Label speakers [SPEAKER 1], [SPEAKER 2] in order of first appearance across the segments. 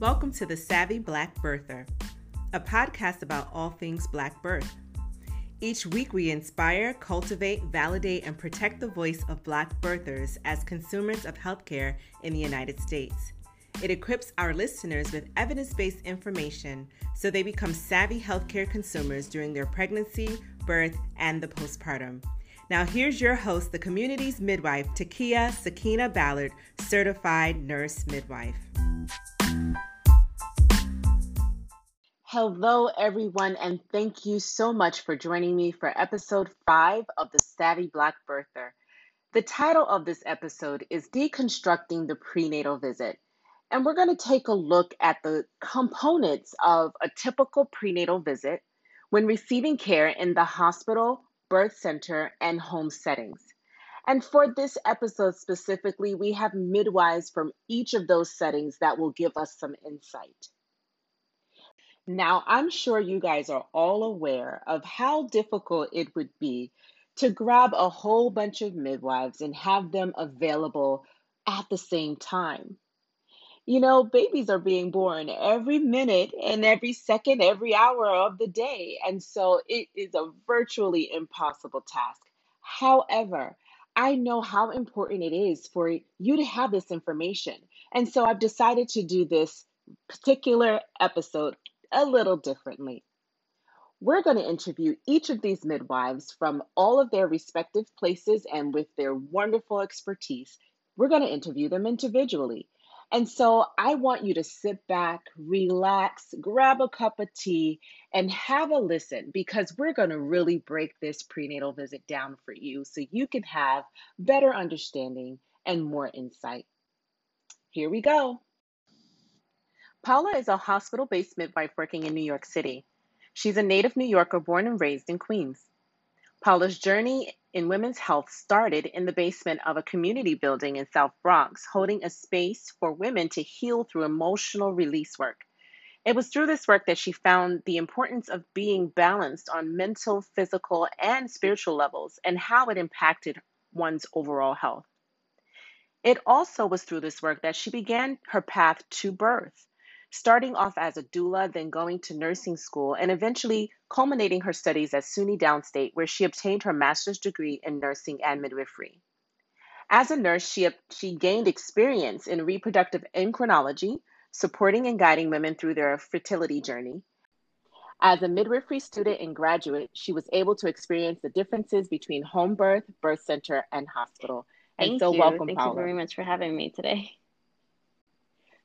[SPEAKER 1] Welcome to the Savvy Black Birther, a podcast about all things Black birth. Each week, we inspire, cultivate, validate, and protect the voice of Black birthers as consumers of healthcare in the United States. It equips our listeners with evidence based information so they become savvy healthcare consumers during their pregnancy, birth, and the postpartum. Now, here's your host, the community's midwife, Takia Sakina Ballard, certified nurse midwife. Hello, everyone, and thank you so much for joining me for episode five of the Savvy Black Birther. The title of this episode is Deconstructing the Prenatal Visit, and we're going to take a look at the components of a typical prenatal visit when receiving care in the hospital, birth center, and home settings. And for this episode specifically, we have midwives from each of those settings that will give us some insight. Now, I'm sure you guys are all aware of how difficult it would be to grab a whole bunch of midwives and have them available at the same time. You know, babies are being born every minute and every second, every hour of the day. And so it is a virtually impossible task. However, I know how important it is for you to have this information. And so I've decided to do this particular episode a little differently. We're going to interview each of these midwives from all of their respective places and with their wonderful expertise. We're going to interview them individually. And so I want you to sit back, relax, grab a cup of tea, and have a listen because we're going to really break this prenatal visit down for you so you can have better understanding and more insight. Here we go. Paola is a hospital based midwife working in New York City. She's a native New Yorker born and raised in Queens. Paola's journey in women's health started in the basement of a community building in South Bronx, holding a space for women to heal through emotional release work. It was through this work that she found the importance of being balanced on mental, physical, and spiritual levels and how it impacted one's overall health. It also was through this work that she began her path to birth starting off as a doula, then going to nursing school, and eventually culminating her studies at SUNY Downstate, where she obtained her master's degree in nursing and midwifery. As a nurse, she, she gained experience in reproductive endocrinology, supporting and guiding women through their fertility journey. As a midwifery student and graduate, she was able to experience the differences between home birth, birth center, and hospital.
[SPEAKER 2] And Thank
[SPEAKER 1] so,
[SPEAKER 2] you.
[SPEAKER 1] welcome,
[SPEAKER 2] Thank
[SPEAKER 1] Paola.
[SPEAKER 2] you very much for having me today.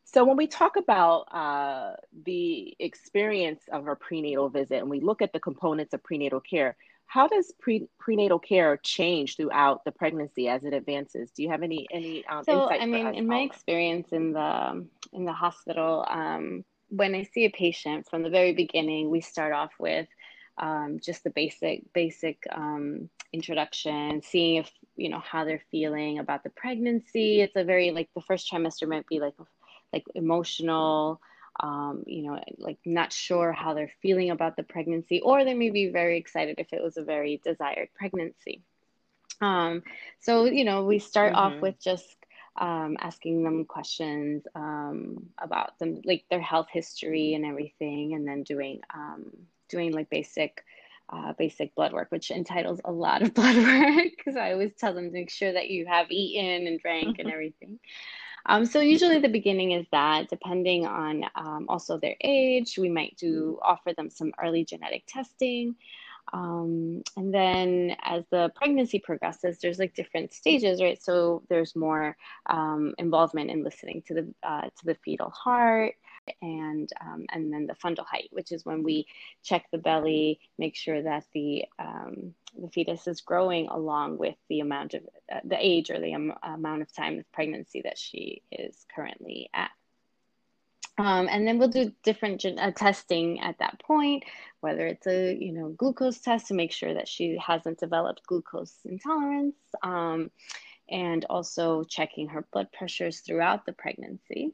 [SPEAKER 1] So, when we talk about uh, the experience of a prenatal visit and we look at the components of prenatal care, how does pre- prenatal care change throughout the pregnancy as it advances? Do you have any any um,
[SPEAKER 2] so,
[SPEAKER 1] insight?
[SPEAKER 2] I mean, in my experience in the in the hospital, um, when I see a patient from the very beginning, we start off with um, just the basic basic um, introduction, seeing if you know how they're feeling about the pregnancy. It's a very like the first trimester might be like like emotional, um, you know, like not sure how they're feeling about the pregnancy, or they may be very excited if it was a very desired pregnancy. Um, so, you know, we start mm-hmm. off with just um, asking them questions um, about them, like their health history and everything, and then doing um, doing like basic uh, basic blood work, which entitles a lot of blood work because I always tell them to make sure that you have eaten and drank and everything. Um, so usually the beginning is that, depending on um, also their age, we might do offer them some early genetic testing. Um, and then as the pregnancy progresses, there's like different stages, right? So there's more um, involvement in listening to the uh, to the fetal heart and um, and then the fundal height, which is when we check the belly, make sure that the um, the fetus is growing along with the amount of uh, the age or the am- amount of time of pregnancy that she is currently at. Um, and then we'll do different gen- uh, testing at that point, whether it's a you know glucose test to make sure that she hasn't developed glucose intolerance, um, and also checking her blood pressures throughout the pregnancy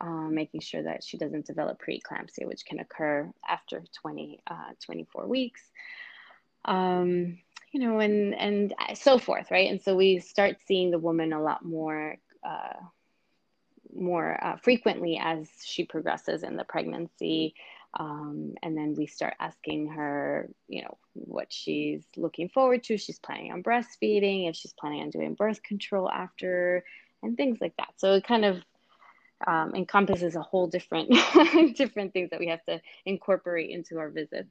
[SPEAKER 2] um, making sure that she doesn't develop preeclampsia, which can occur after 20, uh, 24 weeks. Um, you know, and and so forth, right? And so we start seeing the woman a lot more uh, more uh, frequently as she progresses in the pregnancy. Um, and then we start asking her, you know, what she's looking forward to. She's planning on breastfeeding, if she's planning on doing birth control after, and things like that. So it kind of um, encompasses a whole different different things that we have to incorporate into our visits.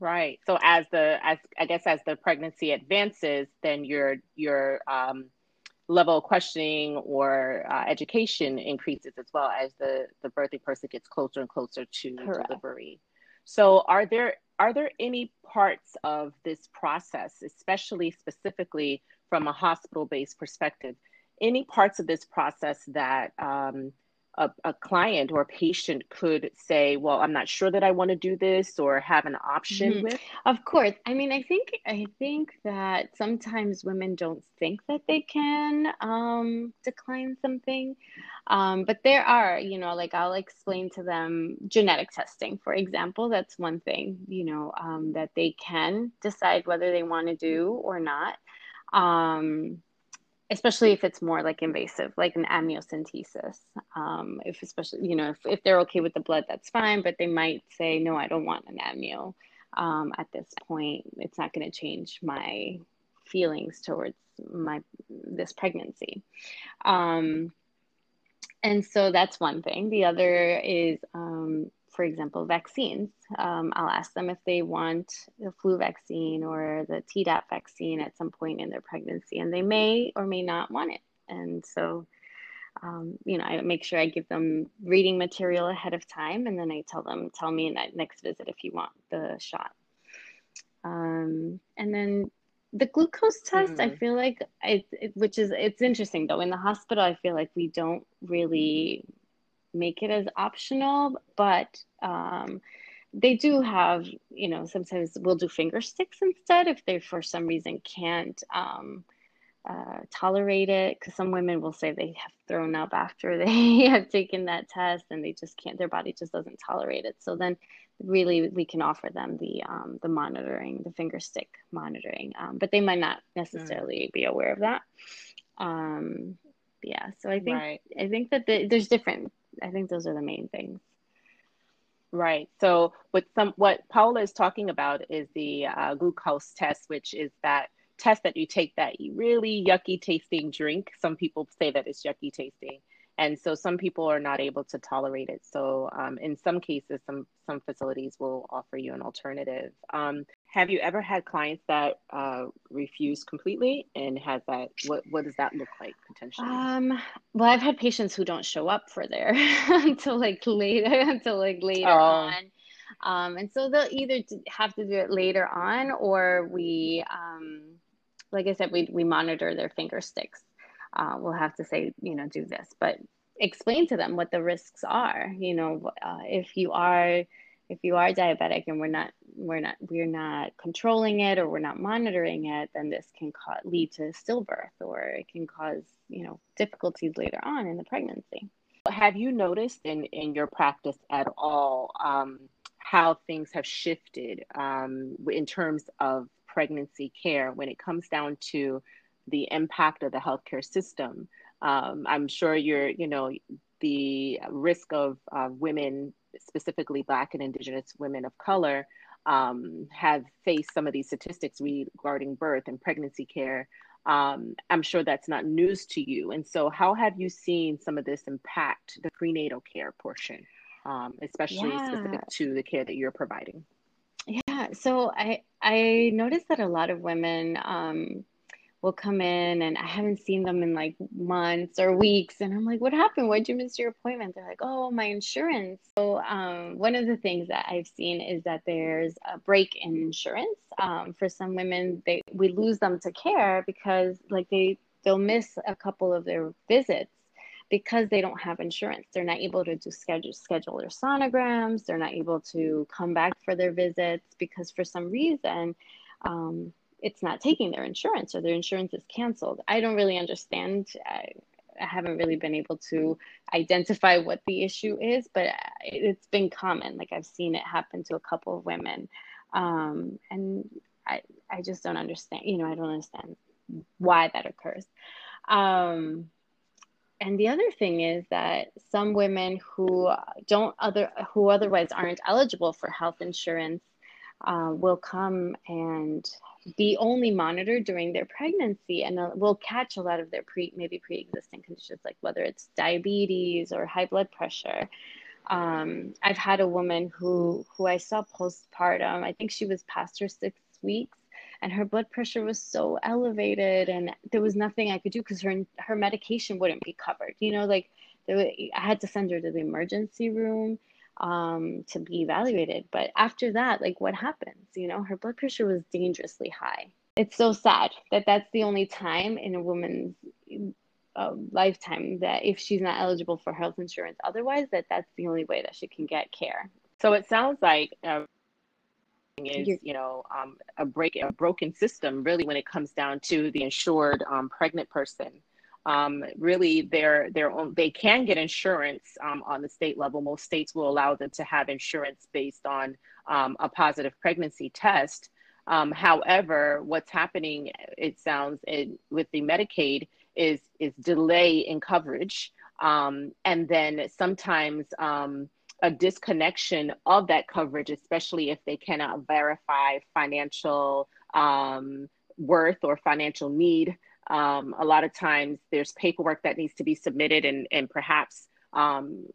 [SPEAKER 1] Right. So as the as I guess as the pregnancy advances, then your your um, level of questioning or uh, education increases as well as the the birthing person gets closer and closer to Correct. delivery. So are there are there any parts of this process, especially specifically from a hospital based perspective, any parts of this process that um, a, a client or a patient could say, well, I'm not sure that I want to do this or have an option mm-hmm. with?
[SPEAKER 2] Of course. I mean, I think I think that sometimes women don't think that they can um, decline something. Um, but there are, you know, like I'll explain to them genetic testing, for example. That's one thing, you know, um, that they can decide whether they want to do or not. Um, especially if it's more like invasive, like an amniocentesis. Um, if especially, you know, if, if they're okay with the blood, that's fine, but they might say, no, I don't want an amnio. Um, at this point, it's not going to change my feelings towards my this pregnancy. Um, and so that's one thing. The other is um, for example, vaccines. Um, I'll ask them if they want the flu vaccine or the Tdap vaccine at some point in their pregnancy, and they may or may not want it. And so, um, you know, I make sure I give them reading material ahead of time, and then I tell them, tell me in that next visit if you want the shot. Um, and then the glucose test, mm-hmm. I feel like it, it, which is it's interesting though. In the hospital, I feel like we don't really make it as optional, but um, they do have, you know, sometimes we'll do finger sticks instead if they for some reason can't um, uh, tolerate it. Because some women will say they have thrown up after they have taken that test and they just can't, their body just doesn't tolerate it. So then really we can offer them the um, the monitoring, the finger stick monitoring, um, but they might not necessarily mm. be aware of that. Um, yeah, so I think right. I think that the, there's different I think those are the main things.
[SPEAKER 1] Right. So, with some what Paola is talking about is the uh, glucose test, which is that test that you take that really yucky tasting drink. Some people say that it's yucky tasting, and so some people are not able to tolerate it. So, um, in some cases, some some facilities will offer you an alternative. Um, have you ever had clients that uh, refuse completely, and has that what what does that look like potentially?
[SPEAKER 2] Um, well, I've had patients who don't show up for there until like later until like later oh. on, um, and so they'll either have to do it later on, or we, um, like I said, we we monitor their finger sticks. Uh, we'll have to say, you know, do this, but explain to them what the risks are. You know, uh, if you are if you are diabetic and we're not we're not we're not controlling it or we're not monitoring it then this can ca- lead to stillbirth or it can cause you know difficulties later on in the pregnancy.
[SPEAKER 1] Have you noticed in in your practice at all um, how things have shifted um, in terms of pregnancy care when it comes down to the impact of the healthcare system? Um, i'm sure you're you know the risk of uh, women specifically Black and Indigenous women of color, um, have faced some of these statistics regarding birth and pregnancy care. Um, I'm sure that's not news to you. And so, how have you seen some of this impact the prenatal care portion, um, especially yeah. specific to the care that you're providing?
[SPEAKER 2] Yeah, so I I noticed that a lot of women um, will come in and I haven't seen them in like months or weeks. And I'm like, what happened? Why'd you miss your appointment? They're like, oh, my insurance. So, um, one of the things that I've seen is that there's a break in insurance. Um, for some women, they we lose them to care because like they they'll miss a couple of their visits because they don't have insurance. They're not able to do schedule schedule their sonograms. They're not able to come back for their visits because for some reason um, it's not taking their insurance or their insurance is canceled. I don't really understand. I, I haven't really been able to identify what the issue is, but it's been common. Like I've seen it happen to a couple of women. Um, and I, I just don't understand, you know, I don't understand why that occurs. Um, and the other thing is that some women who don't other who otherwise aren't eligible for health insurance uh, will come and be only monitored during their pregnancy and uh, will catch a lot of their pre maybe pre-existing conditions like whether it's diabetes or high blood pressure. Um, i've had a woman who who i saw postpartum i think she was past her six weeks and her blood pressure was so elevated and there was nothing i could do because her her medication wouldn't be covered you know like there, i had to send her to the emergency room um, to be evaluated. But after that like what happens? You know her blood pressure was dangerously high. It's so sad that that's the only time in a woman's uh, lifetime that if she's not eligible for health insurance otherwise that that's the only way that she can get care.
[SPEAKER 1] So it sounds like uh, is you know um, a break a broken system really when it comes down to the insured um, pregnant person um, really they're, they're own, they can get insurance um, on the state level most states will allow them to have insurance based on um, a positive pregnancy test um, however what's happening it sounds it, with the medicaid is is delay in coverage and then sometimes a disconnection of that coverage, especially if they cannot verify financial um, worth or financial need. Um, a lot of times there's paperwork that needs to be submitted, and, and perhaps um,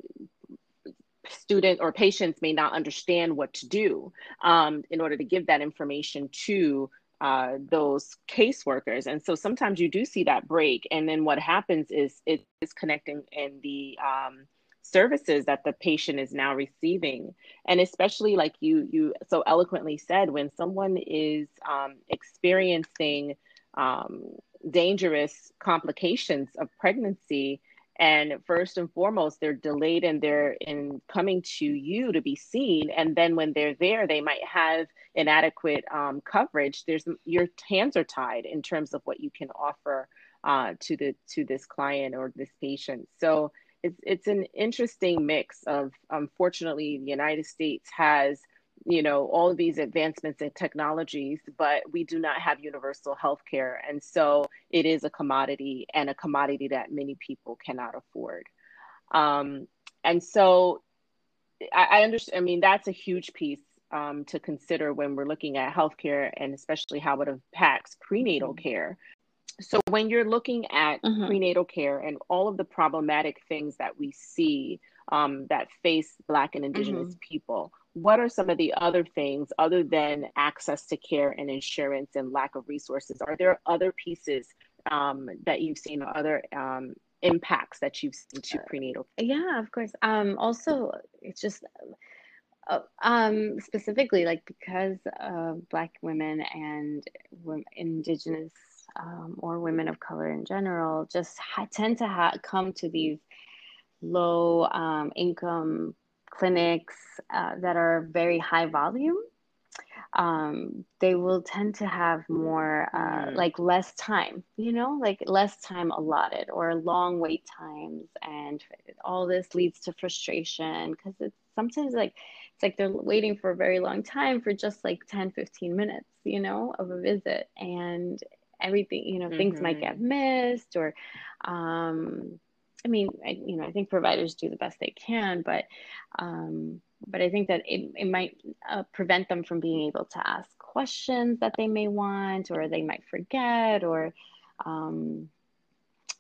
[SPEAKER 1] student or patients may not understand what to do um, in order to give that information to uh, those caseworkers. And so sometimes you do see that break. And then what happens is it is connecting in the um, services that the patient is now receiving and especially like you you so eloquently said when someone is um, experiencing um, dangerous complications of pregnancy. And first and foremost they're delayed in their in coming to you to be seen. And then when they're there they might have inadequate um, coverage. There's your hands are tied in terms of what you can offer uh, to the to this client or this patient. So it's it's an interesting mix of unfortunately the United States has you know all of these advancements in technologies but we do not have universal health care and so it is a commodity and a commodity that many people cannot afford um, and so I, I, understand i mean that's a huge piece um, to consider when we're looking at healthcare and especially how it impacts prenatal mm-hmm. care so when you're looking at mm-hmm. prenatal care and all of the problematic things that we see um, that face black and indigenous mm-hmm. people. What are some of the other things other than access to care and insurance and lack of resources? Are there other pieces um, that you've seen or other um, impacts that you've seen to prenatal
[SPEAKER 2] yeah of course. Um, also it's just uh, um, specifically like because uh, black women and indigenous um, or women of color in general just ha- tend to ha- come to these low um, income clinics uh, that are very high volume um, they will tend to have more uh, mm. like less time you know like less time allotted or long wait times and all this leads to frustration because it's sometimes like it's like they're waiting for a very long time for just like 10 15 minutes you know of a visit and everything you know mm-hmm. things might get mm-hmm. missed or um i mean I, you know i think providers do the best they can but um but i think that it, it might uh, prevent them from being able to ask questions that they may want or they might forget or um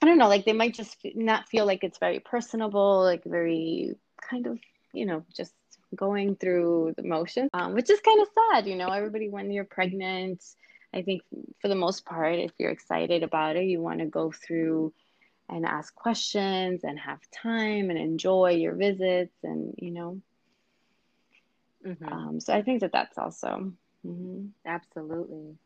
[SPEAKER 2] i don't know like they might just not feel like it's very personable like very kind of you know just going through the motions um, which is kind of sad you know everybody when you're pregnant I think for the most part, if you're excited about it, you want to go through and ask questions and have time and enjoy your visits and, you know. Mm-hmm. Um, so I think that that's also.
[SPEAKER 1] Mm-hmm. Absolutely.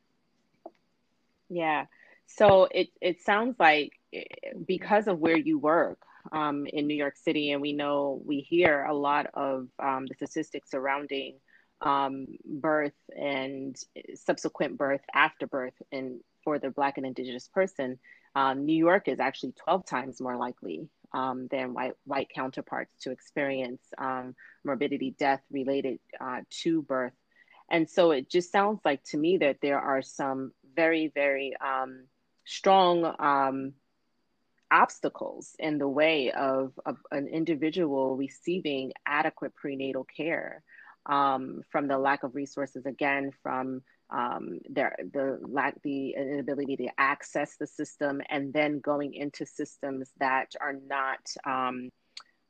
[SPEAKER 1] Yeah. So it, it sounds like eh, because of where you work um, in New York City, and we know we hear a lot of um, the statistics surrounding um, birth and subsequent birth after birth and for the black and indigenous person um, new york is actually 12 times more likely um, than white white counterparts to experience um, morbidity death related uh, to birth. And so it just sounds like to me that there are some very very um, strong um, obstacles in the way of, of, an individual receiving adequate prenatal care um, from the lack of resources, again, from um, their, the lack, the inability to access the system, and then going into systems that are not um,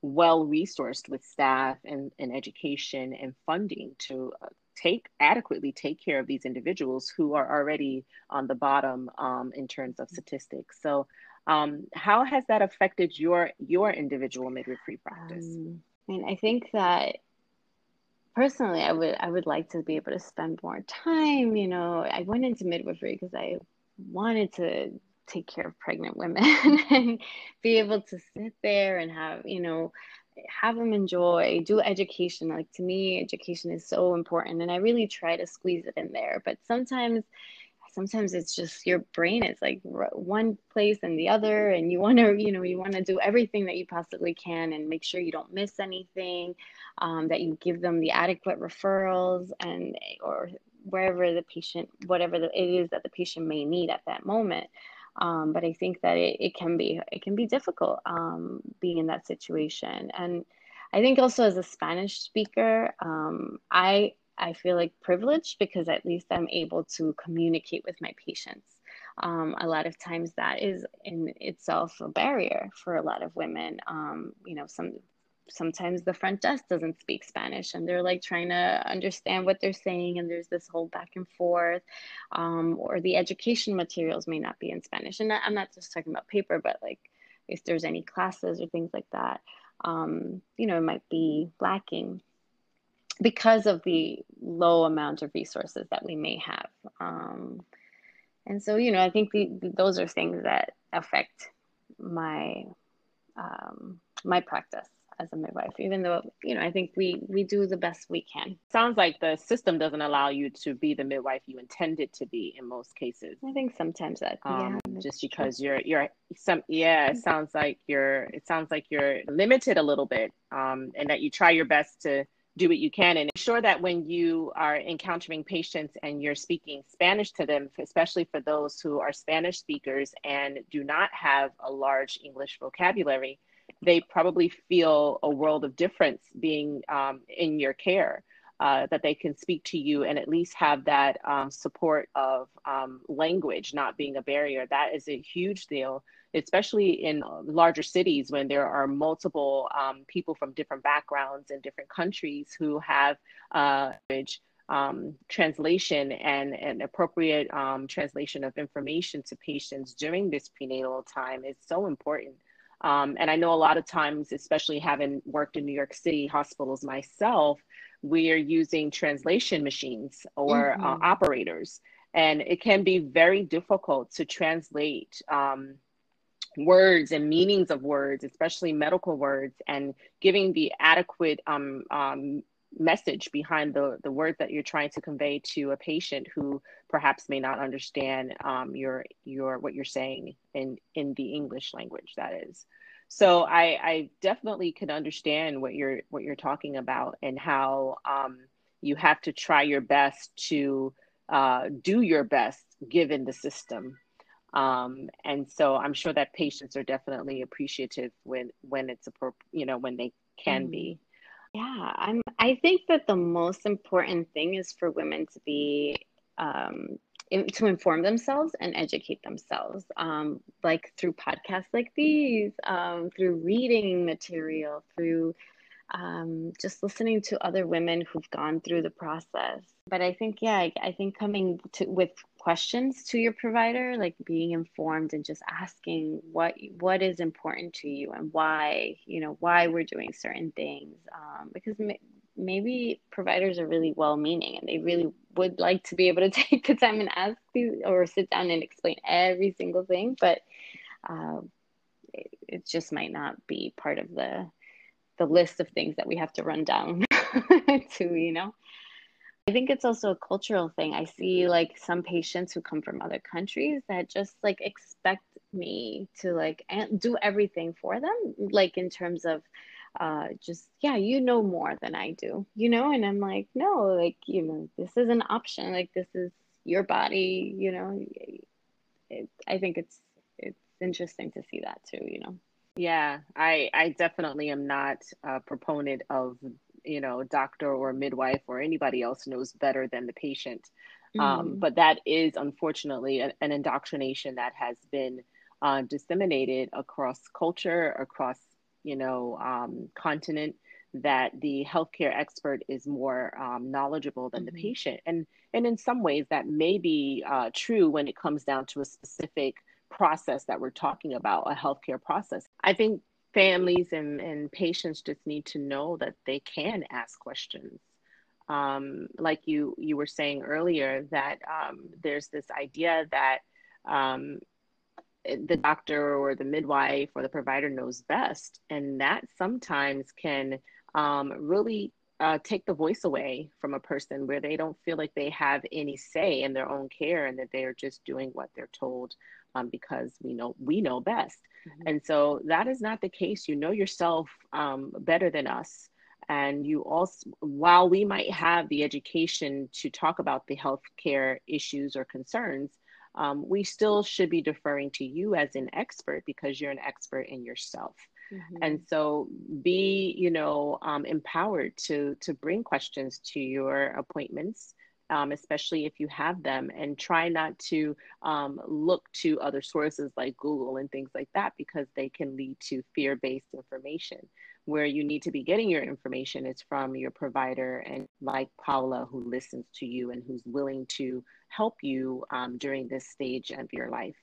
[SPEAKER 1] well resourced with staff and, and education and funding to uh, take adequately take care of these individuals who are already on the bottom um, in terms of statistics. So, um, how has that affected your your individual midwifery practice? Um,
[SPEAKER 2] I mean, I think that personally, I would I would like to be able to spend more time. You know, I went into midwifery because I wanted to take care of pregnant women and be able to sit there and have you know have them enjoy do education like to me education is so important and i really try to squeeze it in there but sometimes sometimes it's just your brain is like one place and the other and you want to you know you want to do everything that you possibly can and make sure you don't miss anything um, that you give them the adequate referrals and or wherever the patient whatever the, it is that the patient may need at that moment. Um, but i think that it, it can be it can be difficult um, being in that situation. And i think also as a spanish speaker um, i I feel like privileged because at least I'm able to communicate with my patients. Um, a lot of times that is in itself a barrier for a lot of women. Um, you know, some sometimes the front desk doesn't speak Spanish and they're like trying to understand what they're saying, and there's this whole back and forth, um, or the education materials may not be in Spanish. And I'm not just talking about paper, but like if there's any classes or things like that, um, you know, it might be lacking because of the low amount of resources that we may have. Um, and so, you know, I think the, those are things that affect my um, my practice as a midwife, even though you know I think we we do the best we can.
[SPEAKER 1] Sounds like the system doesn't allow you to be the midwife you intended to be in most cases.
[SPEAKER 2] I think sometimes that um,
[SPEAKER 1] yeah, just because true. you're you're some yeah, it sounds like you're it sounds like you're limited a little bit, um, and that you try your best to do what you can and ensure that when you are encountering patients and you're speaking Spanish to them, especially for those who are Spanish speakers and do not have a large English vocabulary, they probably feel a world of difference being um, in your care. Uh, that they can speak to you and at least have that um, support of um, language not being a barrier. That is a huge deal especially in larger cities when there are multiple um, people from different backgrounds and different countries who have uh, um, translation and an appropriate um, translation of information to patients during this prenatal time is so important. Um, and I know a lot of times, especially having worked in New York City hospitals myself, we are using translation machines or uh, mm-hmm. uh, operators. And it can be very difficult to translate um, words and meanings of words, especially medical words, and giving the adequate um, um, message behind the, the word that you're trying to convey to a patient who perhaps may not understand um, your your what you're saying in in the English language. That is. So I, I definitely can understand what you're what you're talking about and how um, you have to try your best to uh, do your best given the system um, and so I'm sure that patients are definitely appreciative when when it's appropriate, you know, when they can mm. be.
[SPEAKER 2] Yeah, I'm. I think that the most important thing is for women to be um, in, to inform themselves and educate themselves, um, like through podcasts like these, um, through reading material, through um, just listening to other women who've gone through the process. But I think, yeah, I, I think coming to with questions to your provider, like being informed and just asking what what is important to you and why, you know, why we're doing certain things, um, because maybe providers are really well-meaning and they really would like to be able to take the time and ask these or sit down and explain every single thing, but uh, it, it just might not be part of the the list of things that we have to run down to, you know. I think it's also a cultural thing. I see like some patients who come from other countries that just like expect me to like do everything for them, like in terms of uh, just, yeah, you know more than I do, you know? And I'm like, no, like, you know, this is an option. Like, this is your body, you know? It, I think it's, it's interesting to see that too, you know.
[SPEAKER 1] Yeah, I I definitely am not a proponent of you know doctor or midwife or anybody else knows better than the patient. Um, mm-hmm. Um, but that is unfortunately an, an indoctrination that has been uh, disseminated across culture, across you know um, continent. That the healthcare expert is more um, knowledgeable than mm-hmm. the patient, and and in some ways that may be uh, true when it comes down to a specific process that we're talking about, a healthcare process. I think families and, and patients just need to know that they can ask questions. Um, like you you were saying earlier, that um, there's this idea that um, the doctor or the midwife or the provider knows best, and that sometimes can um, really uh, take the voice away from a person where they don't feel like they have any say in their own care and that they are just doing what they're told um, because we know we know best. Mm-hmm. And so that is not the case. You know yourself um, better than us. And you also, while we might have the education to talk about the healthcare issues or concerns, um, we still should be deferring to you as an expert because you're an expert in yourself. Mm-hmm. And so be, you know, um, empowered to to bring questions to your appointments um, especially if you have them, and try not to um, look to other sources like Google and things like that because they can lead to fear based information. Where you need to be getting your information is from your provider and like Paola, who listens to you and who's willing to help you um, during this stage of your life.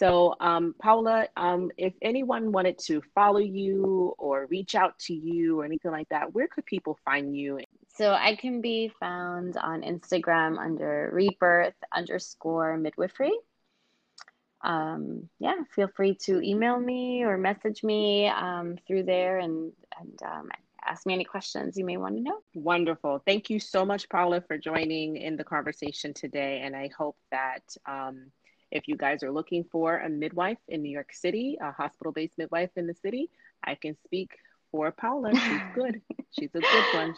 [SPEAKER 1] So, um, Paola, um, if anyone wanted to follow you or reach out to you or anything like that, where could people find you?
[SPEAKER 2] So I can be found on Instagram under rebirth underscore midwifery. Um, yeah, feel free to email me or message me um, through there and, and um, ask me any questions you may want to know.
[SPEAKER 1] Wonderful. Thank you so much, Paola, for joining in the conversation today. And I hope that um, if you guys are looking for a midwife in New York City, a hospital based midwife in the city, I can speak for Paola. She's good. She's a good one.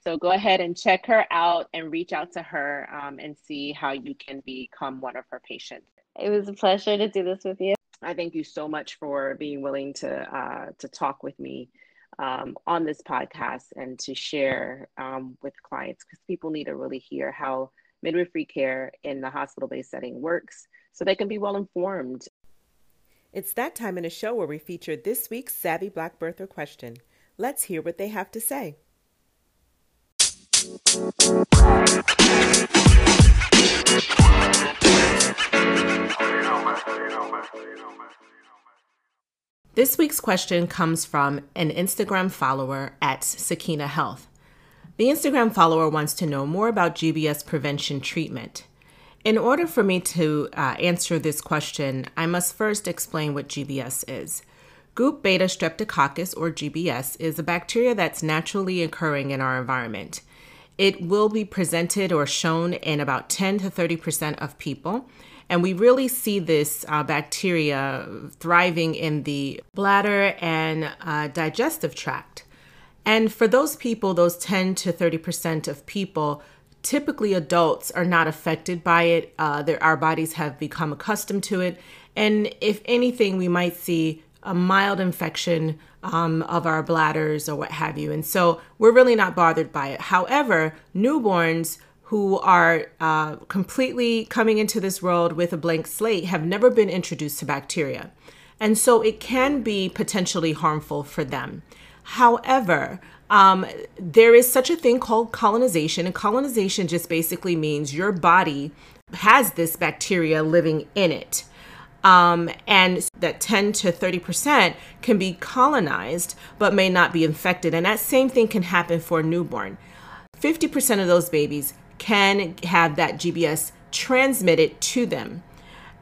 [SPEAKER 1] So go ahead and check her out and reach out to her um, and see how you can become one of her patients.
[SPEAKER 2] It was a pleasure to do this with you.
[SPEAKER 1] I thank you so much for being willing to uh, to talk with me um, on this podcast and to share um, with clients because people need to really hear how midwifery care in the hospital-based setting works so they can be well informed.
[SPEAKER 3] It's that time in a show where we feature this week's Savvy Black Birther question. Let's hear what they have to say. This week's question comes from an Instagram follower at Sakina Health. The Instagram follower wants to know more about GBS prevention treatment. In order for me to uh, answer this question, I must first explain what GBS is. Group beta streptococcus, or GBS, is a bacteria that's naturally occurring in our environment. It will be presented or shown in about 10 to 30% of people. And we really see this uh, bacteria thriving in the bladder and uh, digestive tract. And for those people, those 10 to 30% of people, typically adults are not affected by it. Uh, our bodies have become accustomed to it. And if anything, we might see a mild infection um, of our bladders or what have you. And so we're really not bothered by it. However, newborns who are uh, completely coming into this world with a blank slate have never been introduced to bacteria. And so it can be potentially harmful for them. However, um, there is such a thing called colonization, and colonization just basically means your body has this bacteria living in it um, and that 10 to 30% can be colonized but may not be infected. And that same thing can happen for a newborn. 50% of those babies can have that GBS transmitted to them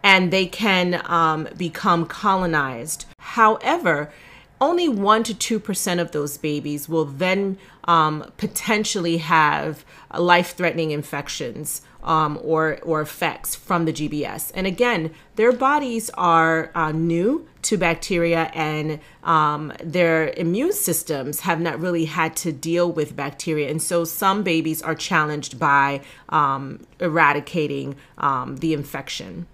[SPEAKER 3] and they can um, become colonized. However, only 1 to 2% of those babies will then um, potentially have life threatening infections um, or, or effects from the GBS. And again, their bodies are uh, new to bacteria and um, their immune systems have not really had to deal with bacteria. And so some babies are challenged by um, eradicating um, the infection.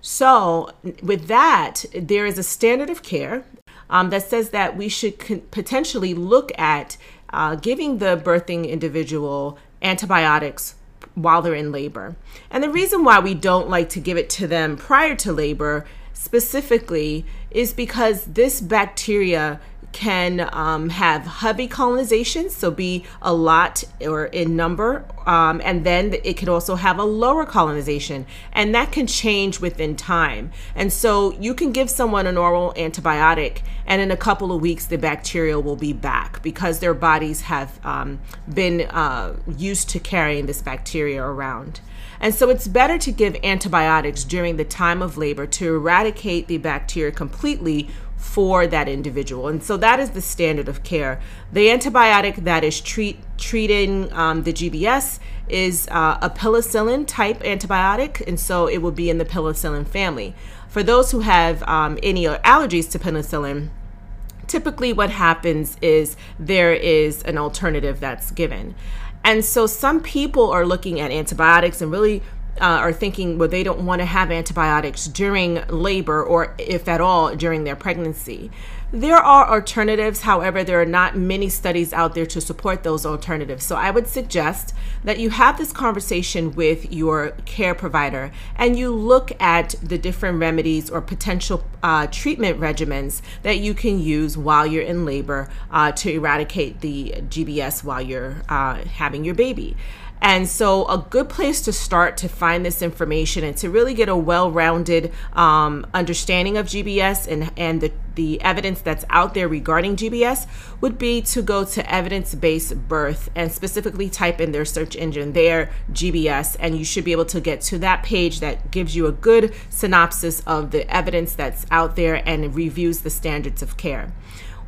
[SPEAKER 3] So, with that, there is a standard of care um, that says that we should con- potentially look at uh, giving the birthing individual antibiotics while they're in labor. And the reason why we don't like to give it to them prior to labor specifically is because this bacteria can um, have heavy colonization, so be a lot or in number, um, and then it can also have a lower colonization, and that can change within time. And so you can give someone an oral antibiotic, and in a couple of weeks, the bacteria will be back because their bodies have um, been uh, used to carrying this bacteria around. And so it's better to give antibiotics during the time of labor to eradicate the bacteria completely for that individual. And so that is the standard of care. The antibiotic that is treat, treating um, the GBS is uh, a penicillin type antibiotic, and so it will be in the penicillin family. For those who have um, any allergies to penicillin, typically what happens is there is an alternative that's given. And so some people are looking at antibiotics and really uh, are thinking, well, they don't want to have antibiotics during labor or, if at all, during their pregnancy. There are alternatives, however, there are not many studies out there to support those alternatives. So I would suggest that you have this conversation with your care provider and you look at the different remedies or potential uh, treatment regimens that you can use while you're in labor uh, to eradicate the GBS while you're uh, having your baby. And so, a good place to start to find this information and to really get a well rounded um, understanding of GBS and, and the, the evidence that's out there regarding GBS would be to go to evidence based birth and specifically type in their search engine there, GBS, and you should be able to get to that page that gives you a good synopsis of the evidence that's out there and reviews the standards of care.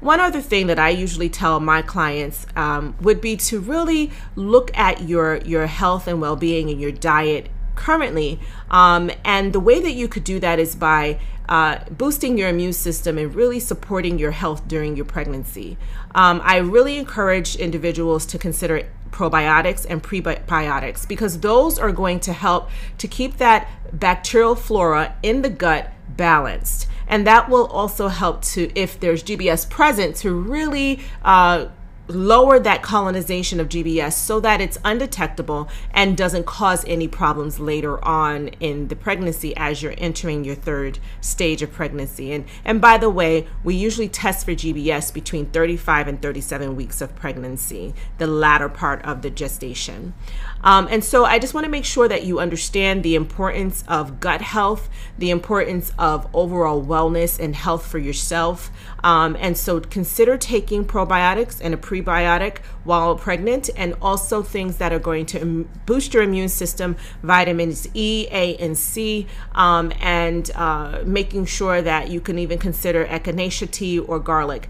[SPEAKER 3] One other thing that I usually tell my clients um, would be to really look at your your health and well being and your diet currently. Um, and the way that you could do that is by uh, boosting your immune system and really supporting your health during your pregnancy. Um, I really encourage individuals to consider probiotics and prebiotics because those are going to help to keep that bacterial flora in the gut balanced. And that will also help to, if there's GBS present, to really uh, lower that colonization of GBS so that it's undetectable and doesn't cause any problems later on in the pregnancy as you're entering your third stage of pregnancy. And and by the way, we usually test for GBS between 35 and 37 weeks of pregnancy, the latter part of the gestation. Um, and so I just want to make sure that you understand the importance of gut health, the importance of overall wellness and health for yourself. Um, and so consider taking probiotics and a prebiotic while pregnant, and also things that are going to boost your immune system, vitamins E, A, and C, um, and uh, making sure that you can even consider echinacea tea or garlic.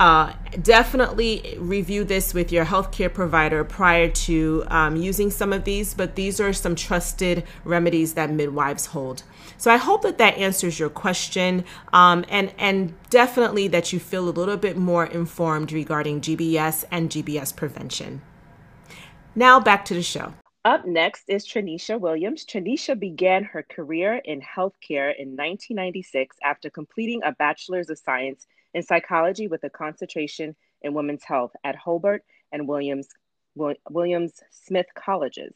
[SPEAKER 3] Uh, definitely review this with your healthcare provider prior to um, using some of these, but these are some trusted remedies that midwives hold. So I hope that that answers your question, um, and and definitely that you feel a little bit more informed regarding GBS and GBS prevention. Now back to the show.
[SPEAKER 1] Up next is Trinisha Williams. Trinisha began her career in healthcare in 1996 after completing a bachelor's of science in psychology with a concentration in women's health at Hobart and Williams, Williams Smith Colleges.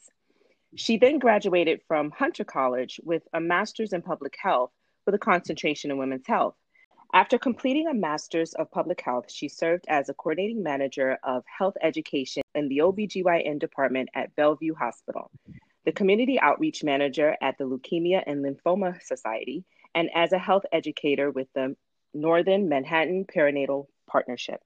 [SPEAKER 1] She then graduated from Hunter College with a master's in public health with a concentration in women's health. After completing a master's of public health, she served as a coordinating manager of health education in the OBGYN department at Bellevue Hospital, the community outreach manager at the Leukemia and Lymphoma Society, and as a health educator with the Northern Manhattan Perinatal Partnership.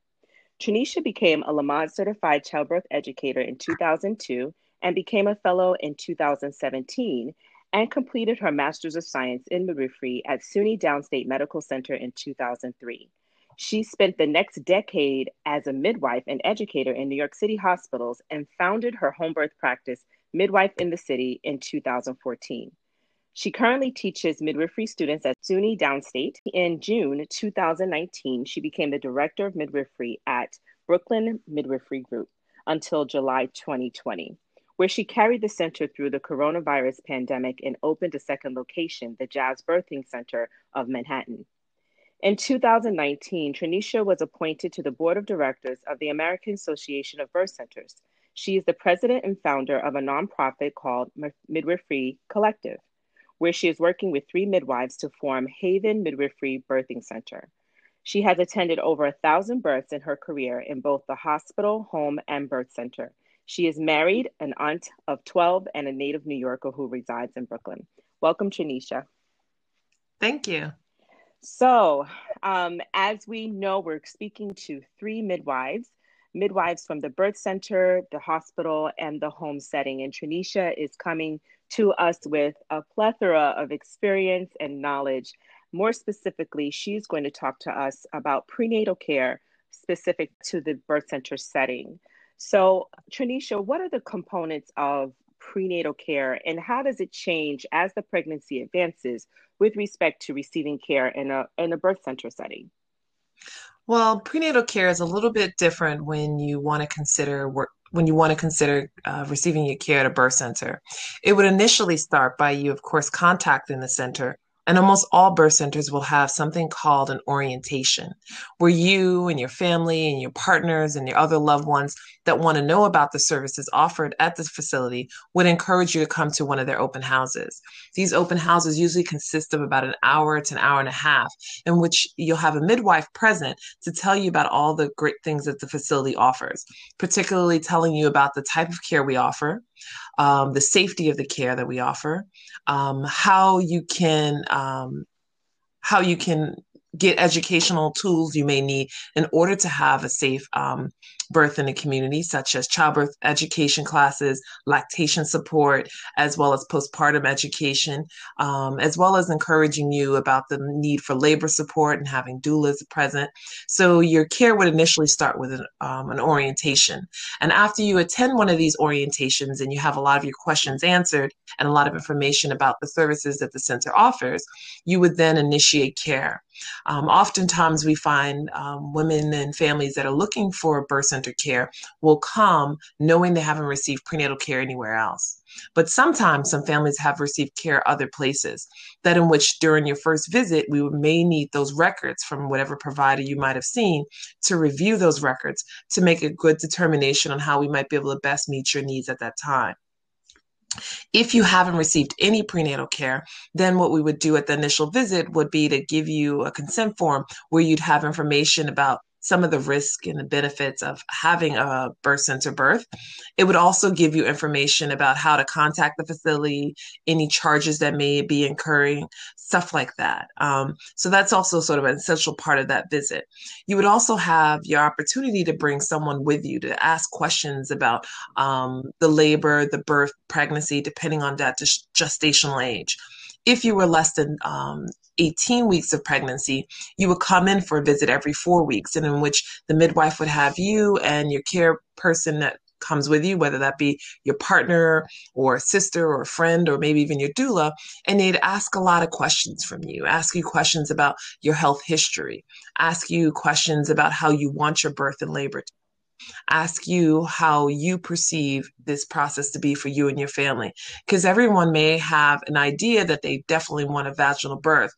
[SPEAKER 1] Trinisha became a Lamaze certified childbirth educator in 2002 and became a fellow in 2017 and completed her Master's of Science in Midwifery at SUNY Downstate Medical Center in 2003. She spent the next decade as a midwife and educator in New York City hospitals and founded her home birth practice, Midwife in the City, in 2014. She currently teaches midwifery students at SUNY Downstate. In June 2019, she became the director of midwifery at Brooklyn Midwifery Group until July 2020. where she carried the center through the coronavirus pandemic and opened a second location, the Jazz Birthing Center of Manhattan. In 2019, Trinisha was appointed to the board of directors of the American Association of Birth Centers. She is the president and founder of a nonprofit called Midwifery Collective, where she is working with three midwives to form Haven Midwifery Birthing Center. She has attended over a thousand births in her career in both the hospital, home, and birth center. She is married, an aunt of 12, and a native New Yorker who resides in Brooklyn. Welcome, Trinisha.
[SPEAKER 4] Thank you.
[SPEAKER 1] So, um, as we know, we're speaking to three midwives, midwives from the birth center, the hospital, and the home setting. And Trinisha is coming to us with a plethora of experience and knowledge. More specifically, she's going to talk to us about prenatal care specific to the birth center setting. So, Trinisha, what are the components of prenatal care and how does it change as the pregnancy advances with respect to receiving care in a, in a birth center setting?
[SPEAKER 4] Well, prenatal care is a little bit different when you want to consider work, when you want to consider uh, receiving your care at a birth center. It would initially start by you, of course, contacting the center and almost all birth centers will have something called an orientation, where you and your family and your partners and your other loved ones that want to know about the services offered at the facility would encourage you to come to one of their open houses. These open houses usually consist of about an hour to an hour and a half, in which you'll have a midwife present to tell you about all the great things that the facility offers, particularly telling you about the type of care we offer, um, the safety of the care that we offer, um, how you can um, how you can get educational tools you may need in order to have a safe um, birth in the community, such as childbirth education classes, lactation support, as well as postpartum education, um, as well as encouraging you about the need for labor support and having doulas present. So your care would initially start with an, um, an orientation. And after you attend one of these orientations and you have a lot of your questions answered and a lot of information about the services that the center offers, you would then initiate care. Um, oftentimes, we find um, women and families that are looking for birth center care will come knowing they haven't received prenatal care anywhere else. But sometimes some families have received care other places, that in which during your first visit, we may need those records from whatever provider you might have seen to review those records to make a good determination on how we might be able to best meet your needs at that time. If you haven't received any prenatal care, then what we would do at the initial visit would be to give you a consent form where you'd have information about some of the risk and the benefits of having a birth center birth. It would also give you information about how to contact the facility, any charges that may be incurring, stuff like that. Um, so that's also sort of an essential part of that visit. You would also have your opportunity to bring someone with you to ask questions about um, the labor, the birth, pregnancy, depending on that gestational age if you were less than um, 18 weeks of pregnancy, you would come in for a visit every four weeks, and in which the midwife would have you and your care person that comes with you, whether that be your partner or a sister or a friend or maybe even your doula, and they'd ask a lot of questions from you, ask you questions about your health history, ask you questions about how you want your birth and labor to ask you how you perceive this process to be for you and your family. Because everyone may have an idea that they definitely want a vaginal birth,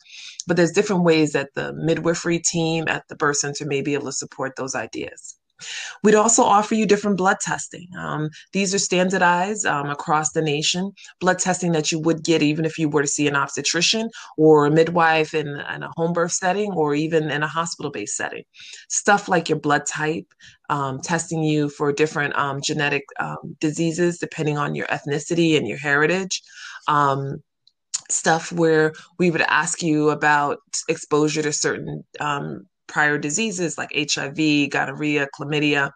[SPEAKER 4] but there's different ways that the midwifery team at the birth center may be able to support those ideas. We'd also offer you different blood testing. Um, these are standardized um, across the nation, blood testing that you would get even if you were to see an obstetrician or a midwife in, in a home birth setting or even in a hospital based setting. Stuff like your blood type, um, testing you for different um, genetic um, diseases depending on your ethnicity and your heritage um, stuff where we would ask you about exposure to certain um, prior diseases like HIV, gonorrhea, chlamydia,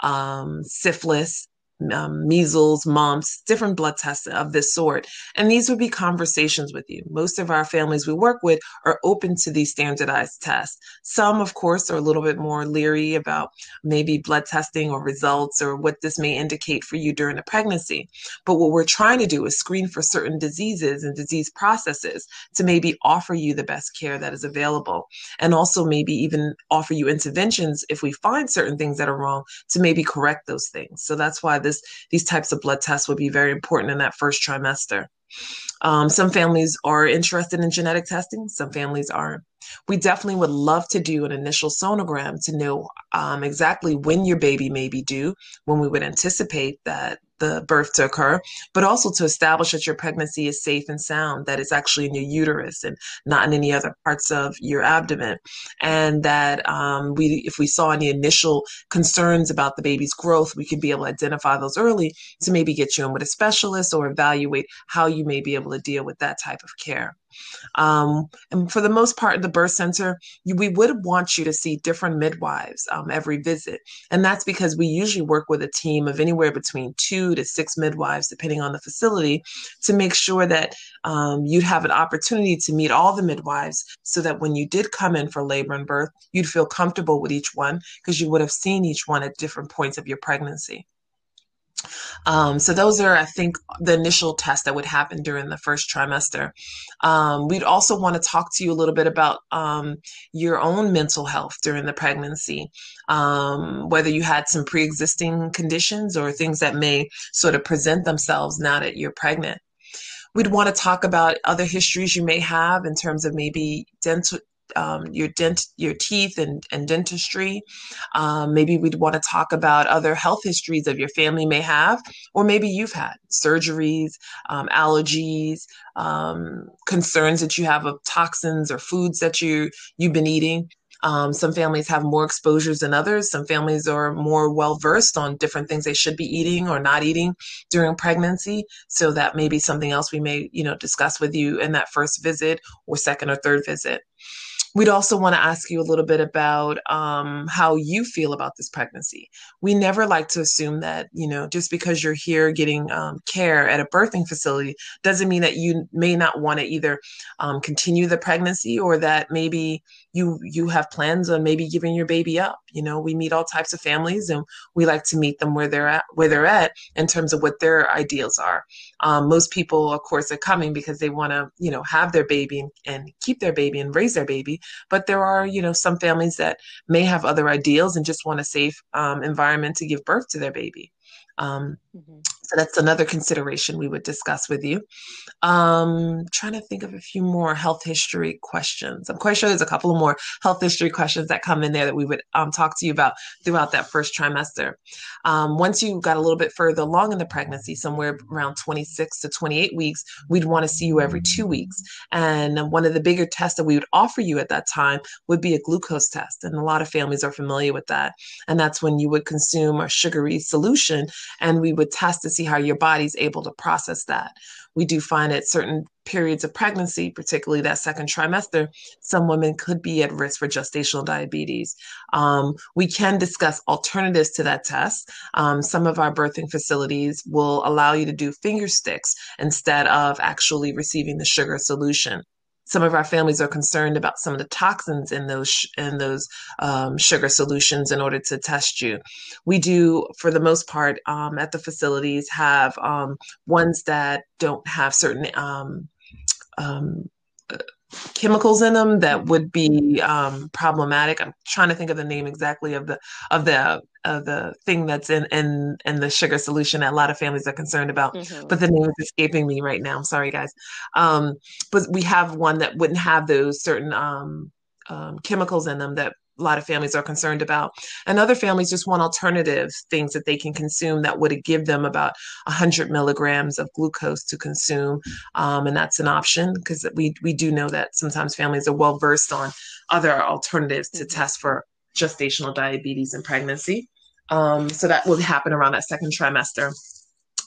[SPEAKER 4] um, syphilis, um, measles, mumps, different blood tests of this sort. And these would be conversations with you. Most of our families we work with are open to these standardized tests. Some, of course, are a little bit more leery about maybe blood testing or results or what this may indicate for you during a pregnancy. But what we're trying to do is screen for certain diseases and disease processes to maybe offer you the best care that is available. And also maybe even offer you interventions if we find certain things that are wrong to maybe correct those things. So that's why this these types of blood tests would be very important in that first trimester. Um, some families are interested in genetic testing, some families aren't. We definitely would love to do an initial sonogram to know um, exactly when your baby may be due, when we would anticipate that the birth to occur, but also to establish that your pregnancy is safe and sound, that it's actually in your uterus and not in any other parts of your abdomen. And that um, we, if we saw any initial concerns about the baby's growth, we could be able to identify those early to maybe get you in with a specialist or evaluate how you may be able to deal with that type of care. Um, and for the most part, the birth center, you, we would want you to see different midwives um, every visit. And that's because we usually work with a team of anywhere between two to six midwives, depending on the facility, to make sure that um, you'd have an opportunity to meet all the midwives so that when you did come in for labor and birth, you'd feel comfortable with each one because you would have seen each one at different points of your pregnancy. Um, so those are, I think, the initial tests that would happen during the first trimester. Um, we'd also want to talk to you a little bit about um, your own mental health during the pregnancy, um, whether you had some pre-existing conditions or things that may sort of present themselves now that you're pregnant. We'd want to talk about other histories you may have in terms of maybe dental um, your dent, your teeth and, and dentistry. Um, maybe we'd want to talk about other health histories of your family may have, or maybe you've had surgeries, um, allergies, um, concerns that you have of toxins or foods that you you've been eating. Um, some families have more exposures than others. Some families are more well versed on different things they should be eating or not eating during pregnancy. So that may be something else we may, you know, discuss with you in that first visit or second or third visit. We'd also want to ask you a little bit about um, how you feel about this pregnancy. We never like to assume that, you know, just because you're here getting um, care at a birthing facility doesn't mean that you may not want to either um, continue the pregnancy or that maybe you you have plans on maybe giving your baby up. You know, we meet all types of families and we like to meet them where they're at, where they're at in terms of what their ideals are. Um, most people, of course, are coming because they want to, you know, have their baby and, and keep their baby and raise their baby. But there are, you know, some families that may have other ideals and just want a safe um, environment to give birth to their baby. Um, mm-hmm. So that's another consideration we would discuss with you. Um, trying to think of a few more health history questions. I'm quite sure there's a couple of more health history questions that come in there that we would um, talk to you about throughout that first trimester. Um, once you got a little bit further along in the pregnancy, somewhere around 26 to 28 weeks, we'd want to see you every two weeks. And one of the bigger tests that we would offer you at that time would be a glucose test. And a lot of families are familiar with that. And that's when you would consume a sugary solution and we would test to see how your body's able to process that. We do find at certain periods of pregnancy, particularly that second trimester, some women could be at risk for gestational diabetes. Um, we can discuss alternatives to that test. Um, some of our birthing facilities will allow you to do finger sticks instead of actually receiving the sugar solution some of our families are concerned about some of the toxins in those in those um, sugar solutions in order to test you. We do, for the most part, um, at the facilities, have um, ones that don't have certain um, um, chemicals in them that would be um, problematic. I'm trying to think of the name exactly of the of the of the thing that's in in in the sugar solution that a lot of families are concerned about. Mm-hmm. But the name is escaping me right now. I'm sorry, guys. Um, but we have one that wouldn't have those certain um, um, chemicals in them that a lot of families are concerned about. And other families just want alternative things that they can consume that would give them about 100 milligrams of glucose to consume. Um, and that's an option because we, we do know that sometimes families are well versed on other alternatives to test for gestational diabetes and pregnancy. Um, so that will happen around that second trimester.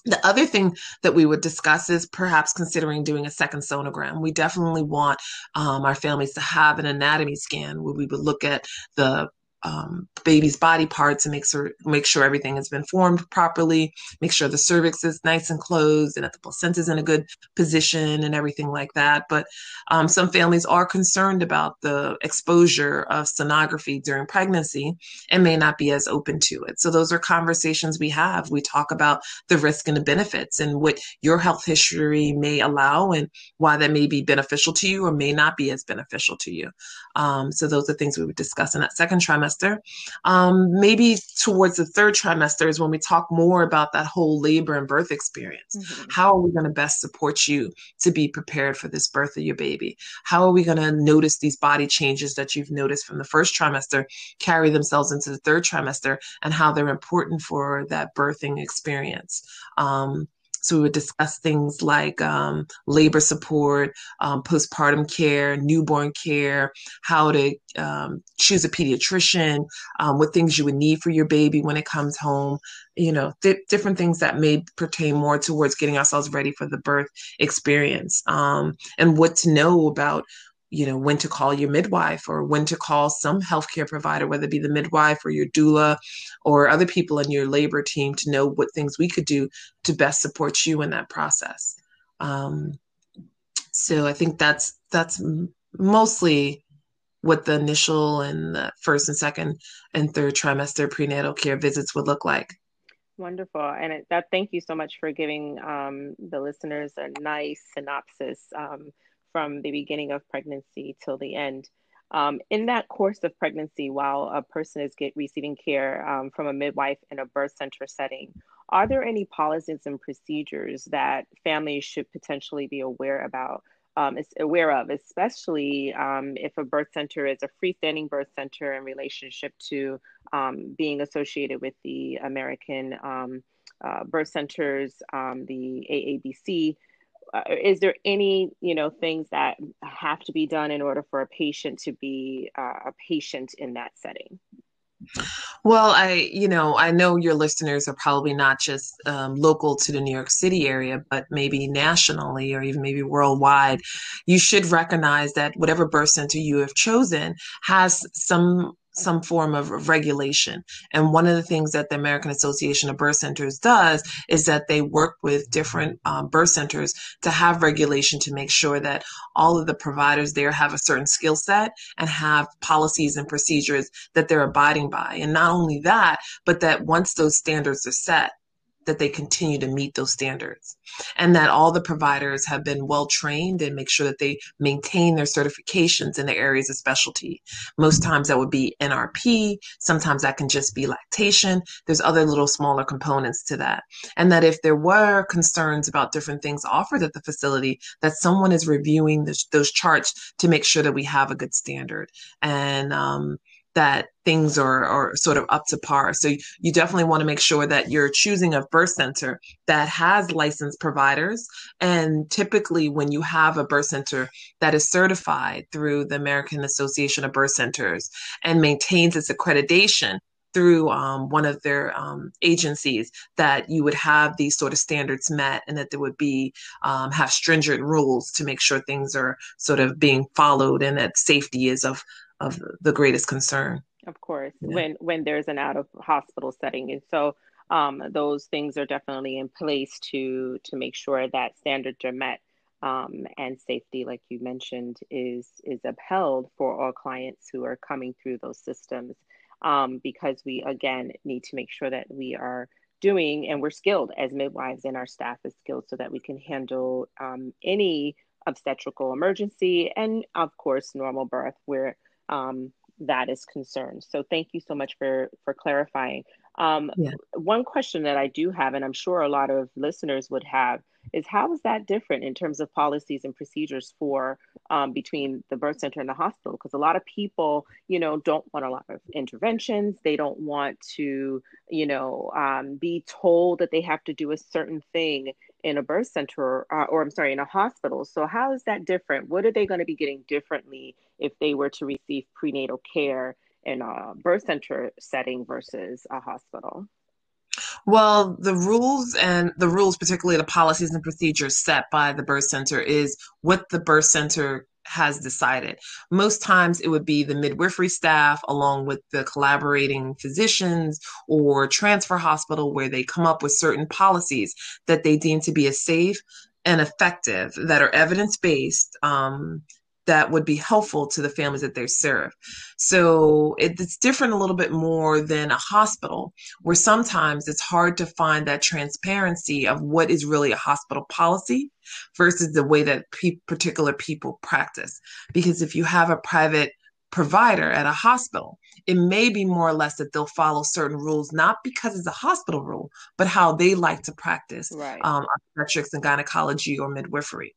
[SPEAKER 4] The other thing that we would discuss is perhaps considering doing a second sonogram. We definitely want um, our families to have an anatomy scan where we would look at the um, baby's body parts and make sure make sure everything has been formed properly, make sure the cervix is nice and closed and that the placenta is in a good position and everything like that. But um, some families are concerned about the exposure of sonography during pregnancy and may not be as open to it. So those are conversations we have. We talk about the risk and the benefits and what your health history may allow and why that may be beneficial to you or may not be as beneficial to you. Um, so those are things we would discuss in that second trimester trimester. Um, maybe towards the third trimester is when we talk more about that whole labor and birth experience. Mm-hmm. How are we going to best support you to be prepared for this birth of your baby? How are we going to notice these body changes that you've noticed from the first trimester carry themselves into the third trimester and how they're important for that birthing experience? Um, so we would discuss things like um, labor support, um, postpartum care, newborn care, how to um, choose a pediatrician, um, what things you would need for your baby when it comes home, you know, th- different things that may pertain more towards getting ourselves ready for the birth experience, um, and what to know about you know when to call your midwife or when to call some healthcare provider whether it be the midwife or your doula or other people in your labor team to know what things we could do to best support you in that process um, so i think that's that's mostly what the initial and the first and second and third trimester prenatal care visits would look like
[SPEAKER 1] Wonderful. And it, that thank you so much for giving um, the listeners a nice synopsis um, from the beginning of pregnancy till the end. Um, in that course of pregnancy, while a person is get, receiving care um, from a midwife in a birth center setting, are there any policies and procedures that families should potentially be aware about? Um, aware of, especially um, if a birth center is a freestanding birth center in relationship to um, being associated with the American um, uh, birth centers, the AABC, uh, is there any you know things that have to be done in order for a patient to be uh, a patient in that setting?
[SPEAKER 4] Well i you know i know your listeners are probably not just um, local to the new york city area but maybe nationally or even maybe worldwide. You should recognize that whatever birth center you have chosen has some some form of regulation. And one of the things that the American Association of Birth Centers does is that they work with different um, birth centers to have regulation to make sure that all of the providers there have a certain skill set and have policies and procedures that they're abiding by. And not only that, but that once those standards are set, that they continue to meet those standards and that all the providers have been well trained and make sure that they maintain their certifications in the areas of specialty. Most times that would be NRP, sometimes that can just be lactation. There's other little smaller components to that. And that if there were concerns about different things offered at the facility, that someone is reviewing the, those charts to make sure that we have a good standard. And um, that things are, are sort of up to par. So you definitely want to make sure that you're choosing a birth center that has licensed providers. And typically, when you have a birth center that is certified through the American Association of Birth Centers and maintains its accreditation, through um, one of their um, agencies that you would have these sort of standards met and that there would be um, have stringent rules to make sure things are sort of being followed and that safety is of of the greatest concern.
[SPEAKER 1] Of course, yeah. when when there's an out of hospital setting, and so um, those things are definitely in place to to make sure that standards are met um, and safety, like you mentioned, is is upheld for all clients who are coming through those systems. Um, because we again need to make sure that we are doing and we're skilled as midwives and our staff is skilled so that we can handle um, any obstetrical emergency and of course normal birth where um, that is concerned. So thank you so much for for clarifying. Um, yeah. One question that I do have, and I'm sure a lot of listeners would have, is how is that different in terms of policies and procedures for um, between the birth center and the hospital? Because a lot of people, you know, don't want a lot of interventions. They don't want to, you know, um, be told that they have to do a certain thing in a birth center uh, or I'm sorry, in a hospital. So how is that different? What are they going to be getting differently if they were to receive prenatal care in a birth center setting versus a hospital?
[SPEAKER 4] Well, the rules and the rules, particularly the policies and procedures set by the birth center, is what the birth center has decided. Most times it would be the midwifery staff along with the collaborating physicians or transfer hospital where they come up with certain policies that they deem to be as safe and effective that are evidence based um, that would be helpful to the families that they serve. So it's different a little bit more than a hospital, where sometimes it's hard to find that transparency of what is really a hospital policy versus the way that pe- particular people practice. Because if you have a private provider at a hospital, it may be more or less that they'll follow certain rules, not because it's a hospital rule, but how they like to practice
[SPEAKER 1] right.
[SPEAKER 4] um, obstetrics and gynecology or midwifery.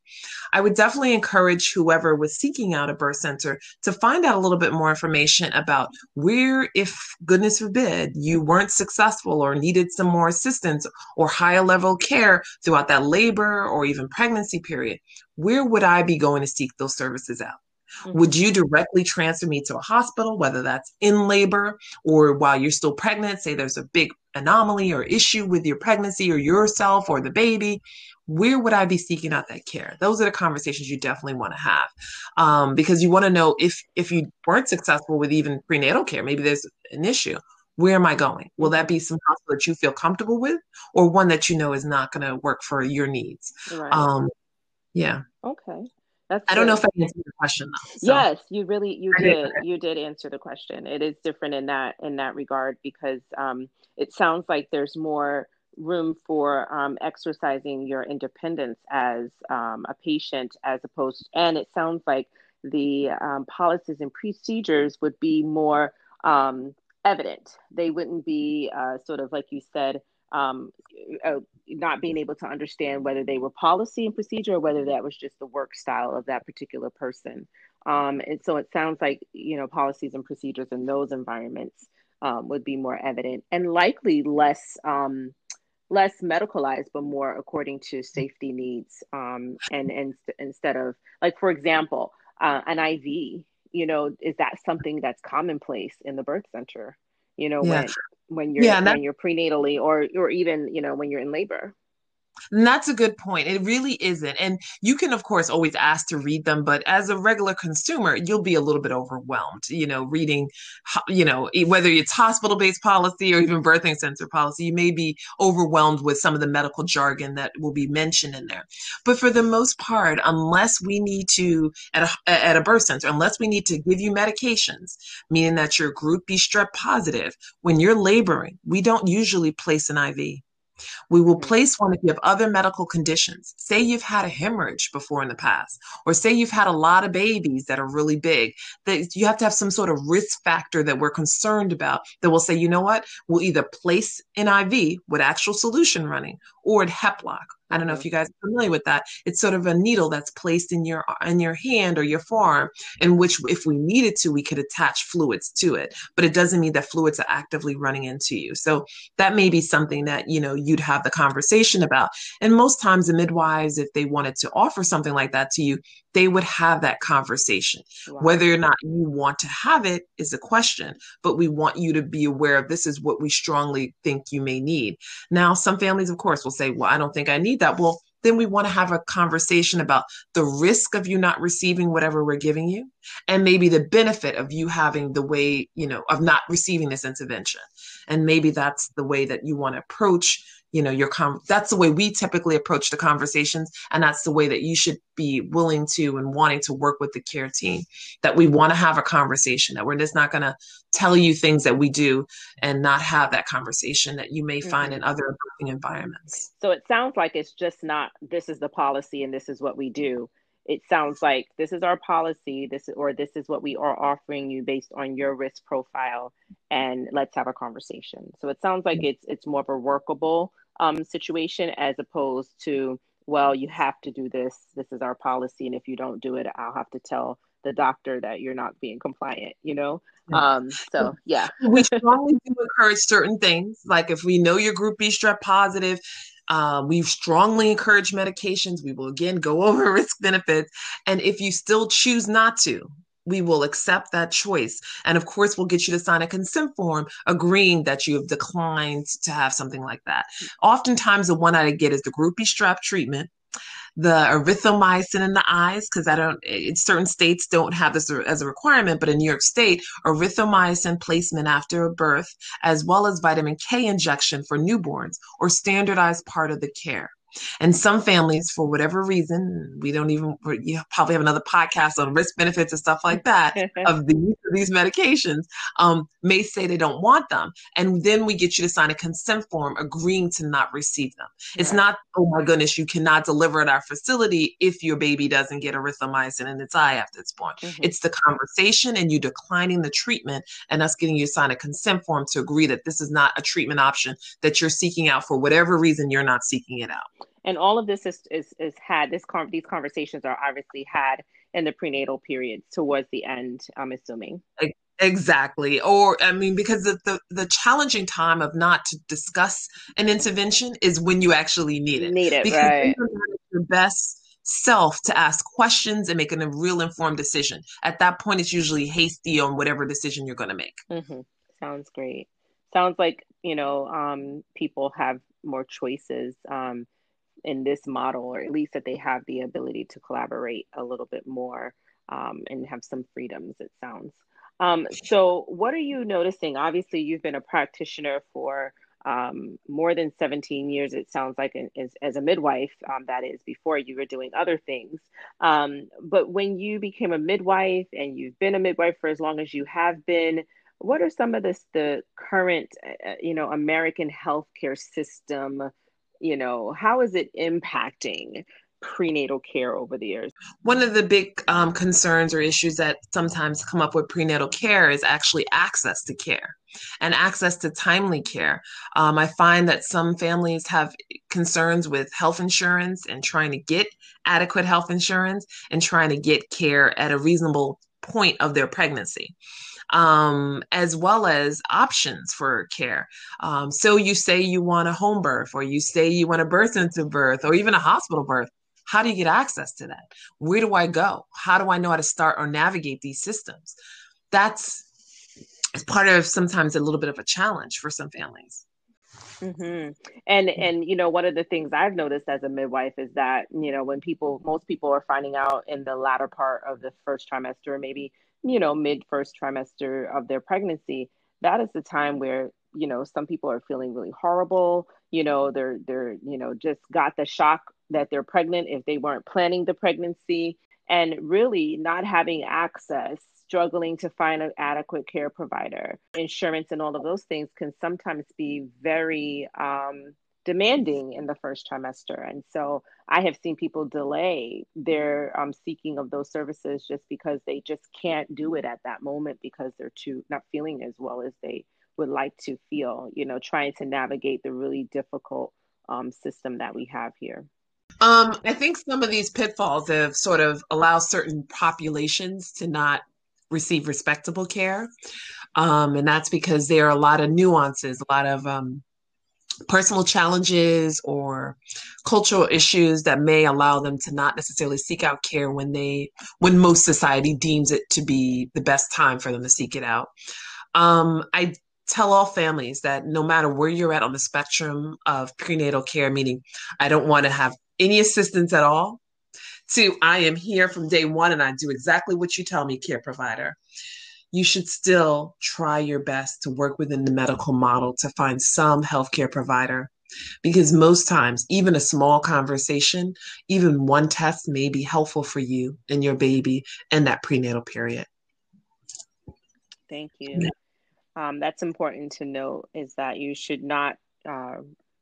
[SPEAKER 4] I would definitely encourage whoever was seeking out a birth center to find out a little bit more information about where, if goodness forbid, you weren't successful or needed some more assistance or higher level care throughout that labor or even pregnancy period, where would I be going to seek those services out? Mm-hmm. Would you directly transfer me to a hospital, whether that's in labor or while you're still pregnant? Say there's a big anomaly or issue with your pregnancy or yourself or the baby. Where would I be seeking out that care? Those are the conversations you definitely want to have, um, because you want to know if if you weren't successful with even prenatal care, maybe there's an issue. Where am I going? Will that be some hospital that you feel comfortable with, or one that you know is not going to work for your needs? Right. Um, yeah.
[SPEAKER 1] Okay.
[SPEAKER 4] That's I don't know if I answered the question though.
[SPEAKER 1] So. Yes, you really you did you did answer the question. It is different in that in that regard because um, it sounds like there's more room for um, exercising your independence as um, a patient as opposed and it sounds like the um, policies and procedures would be more um, evident. They wouldn't be uh, sort of like you said um, uh, not being able to understand whether they were policy and procedure or whether that was just the work style of that particular person. Um, and so it sounds like you know policies and procedures in those environments um, would be more evident and likely less um, less medicalized, but more according to safety needs. Um, and and instead of like for example, uh, an IV, you know, is that something that's commonplace in the birth center? You know, yeah. when when you're yeah, when you're prenatally or or even you know when you're in labor
[SPEAKER 4] and that's a good point. It really isn't. And you can, of course, always ask to read them, but as a regular consumer, you'll be a little bit overwhelmed, you know, reading, you know, whether it's hospital based policy or even birthing center policy, you may be overwhelmed with some of the medical jargon that will be mentioned in there. But for the most part, unless we need to, at a, at a birth center, unless we need to give you medications, meaning that you're group B strep positive, when you're laboring, we don't usually place an IV. We will mm-hmm. place one if you have other medical conditions. Say you've had a hemorrhage before in the past, or say you've had a lot of babies that are really big, that you have to have some sort of risk factor that we're concerned about that will say, you know what, we'll either place an IV with actual solution running or at Heplock I don't know if mm-hmm. you guys are familiar with that. It's sort of a needle that's placed in your in your hand or your forearm, in which, if we needed to, we could attach fluids to it. But it doesn't mean that fluids are actively running into you. So that may be something that you know you'd have the conversation about. And most times, the midwives, if they wanted to offer something like that to you, they would have that conversation. Wow. Whether or not you want to have it is a question, but we want you to be aware of this is what we strongly think you may need. Now, some families, of course, will say, Well, I don't think I need that. Well, then we want to have a conversation about the risk of you not receiving whatever we're giving you and maybe the benefit of you having the way you know of not receiving this intervention and maybe that's the way that you want to approach you know your com- that's the way we typically approach the conversations and that's the way that you should be willing to and wanting to work with the care team that we want to have a conversation that we're just not going to tell you things that we do and not have that conversation that you may mm-hmm. find in other environments.
[SPEAKER 1] So it sounds like it's just not this is the policy and this is what we do. It sounds like this is our policy this or this is what we are offering you based on your risk profile and let's have a conversation. So it sounds like it's it's more of a workable um, situation as opposed to well you have to do this this is our policy and if you don't do it i'll have to tell the doctor that you're not being compliant you know um so yeah
[SPEAKER 4] we strongly do encourage certain things like if we know your group b strep positive uh, we strongly encourage medications. We will again go over risk benefits. And if you still choose not to, we will accept that choice. And of course, we'll get you to sign a consent form agreeing that you have declined to have something like that. Oftentimes, the one I get is the group B strep treatment, the erythromycin in the eyes, because I don't, eh, it, certain states don't have this as a requirement, but in New York State, erythromycin placement after a birth, as well as vitamin K injection for newborns or standardized part of the care. And some families, for whatever reason, we don't even, you probably have another podcast on risk benefits and stuff like that of the of these medications, um, may say they don't want them. And then we get you to sign a consent form agreeing to not receive them. It's not, oh my goodness, you cannot deliver at our facility if your baby doesn't get erythromycin in its eye after it's born. Mm-hmm. It's the conversation and you declining the treatment and us getting you to sign a consent form to agree that this is not a treatment option that you're seeking out for whatever reason you're not seeking it out.
[SPEAKER 1] And all of this is is, is had this con- these conversations are obviously had in the prenatal period towards the end. I'm assuming.
[SPEAKER 4] Exactly. Or I mean, because the, the, the challenging time of not to discuss an intervention is when you actually need it.
[SPEAKER 1] Need it,
[SPEAKER 4] because
[SPEAKER 1] right?
[SPEAKER 4] Your best self to ask questions and making a real informed decision. At that point, it's usually hasty on whatever decision you're going to make.
[SPEAKER 1] Mm-hmm. Sounds great. Sounds like you know um, people have more choices um, in this model, or at least that they have the ability to collaborate a little bit more um, and have some freedoms. It sounds. Um, so, what are you noticing? Obviously, you've been a practitioner for um, more than 17 years, it sounds like, as, as a midwife, um, that is, before you were doing other things. Um, but when you became a midwife and you've been a midwife for as long as you have been, what are some of this, the current, uh, uh you know, American healthcare system? You know, how is it impacting prenatal care over the years?
[SPEAKER 4] One of the big um, concerns or issues that sometimes come up with prenatal care is actually access to care and access to timely care. Um, I find that some families have concerns with health insurance and trying to get adequate health insurance and trying to get care at a reasonable point of their pregnancy. Um, as well as options for care. Um, so you say you want a home birth, or you say you want a birth into birth, or even a hospital birth. How do you get access to that? Where do I go? How do I know how to start or navigate these systems? That's part of sometimes a little bit of a challenge for some families.
[SPEAKER 1] Mm-hmm. And and you know one of the things I've noticed as a midwife is that you know when people most people are finding out in the latter part of the first trimester maybe you know mid first trimester of their pregnancy that is the time where you know some people are feeling really horrible. You know they're they're you know just got the shock that they're pregnant if they weren't planning the pregnancy. And really not having access struggling to find an adequate care provider insurance and all of those things can sometimes be very um, demanding in the first trimester and so i have seen people delay their um, seeking of those services just because they just can't do it at that moment because they're too not feeling as well as they would like to feel you know trying to navigate the really difficult um, system that we have here
[SPEAKER 4] um, I think some of these pitfalls have sort of allowed certain populations to not receive respectable care. Um, and that's because there are a lot of nuances, a lot of um, personal challenges or cultural issues that may allow them to not necessarily seek out care when they when most society deems it to be the best time for them to seek it out. Um, I tell all families that no matter where you're at on the spectrum of prenatal care, meaning I don't want to have any assistance at all, to I am here from day one and I do exactly what you tell me, care provider, you should still try your best to work within the medical model to find some healthcare provider. Because most times, even a small conversation, even one test may be helpful for you and your baby in that prenatal period.
[SPEAKER 1] Thank you. Um, that's important to note is that you should not uh,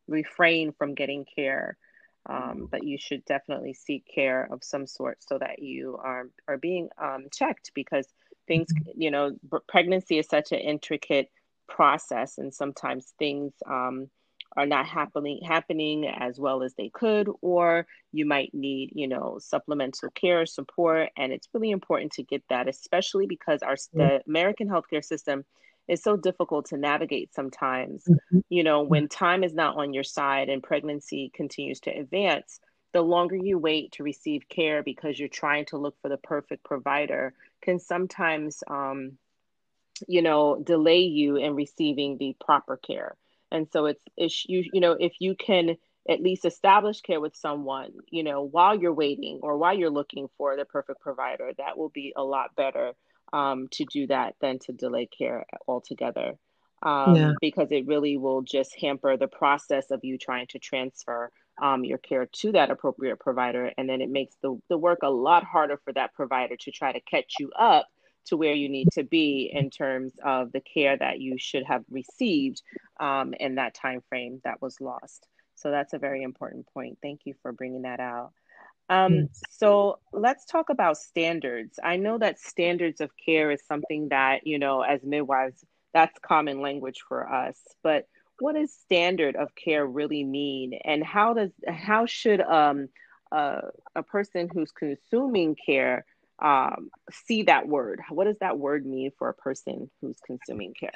[SPEAKER 1] refrain from getting care um, but you should definitely seek care of some sort so that you are are being um, checked because things mm-hmm. you know pregnancy is such an intricate process and sometimes things um, are not happening happening as well as they could or you might need you know supplemental care support and it's really important to get that especially because our the american healthcare system is so difficult to navigate sometimes. Mm-hmm. You know, when time is not on your side and pregnancy continues to advance, the longer you wait to receive care because you're trying to look for the perfect provider can sometimes, um, you know, delay you in receiving the proper care. And so it's, it's you, you know, if you can at least establish care with someone, you know, while you're waiting or while you're looking for the perfect provider, that will be a lot better um, to do that than to delay care altogether. Um, yeah. Because it really will just hamper the process of you trying to transfer um, your care to that appropriate provider. And then it makes the, the work a lot harder for that provider to try to catch you up to where you need to be in terms of the care that you should have received um, in that time frame that was lost. So that's a very important point. Thank you for bringing that out. Um, so let's talk about standards. I know that standards of care is something that, you know, as midwives, that's common language for us. But what does standard of care really mean? And how does how should um, uh, a person who's consuming care um, see that word? What does that word mean for a person who's consuming care?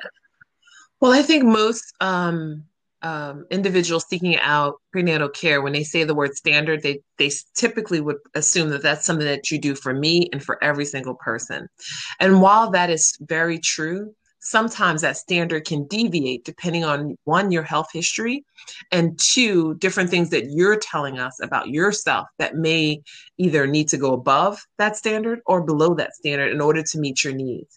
[SPEAKER 4] Well, I think most um, um, individuals seeking out prenatal care, when they say the word standard, they they typically would assume that that's something that you do for me and for every single person. And while that is very true, sometimes that standard can deviate depending on one your health history and two different things that you're telling us about yourself that may either need to go above that standard or below that standard in order to meet your needs.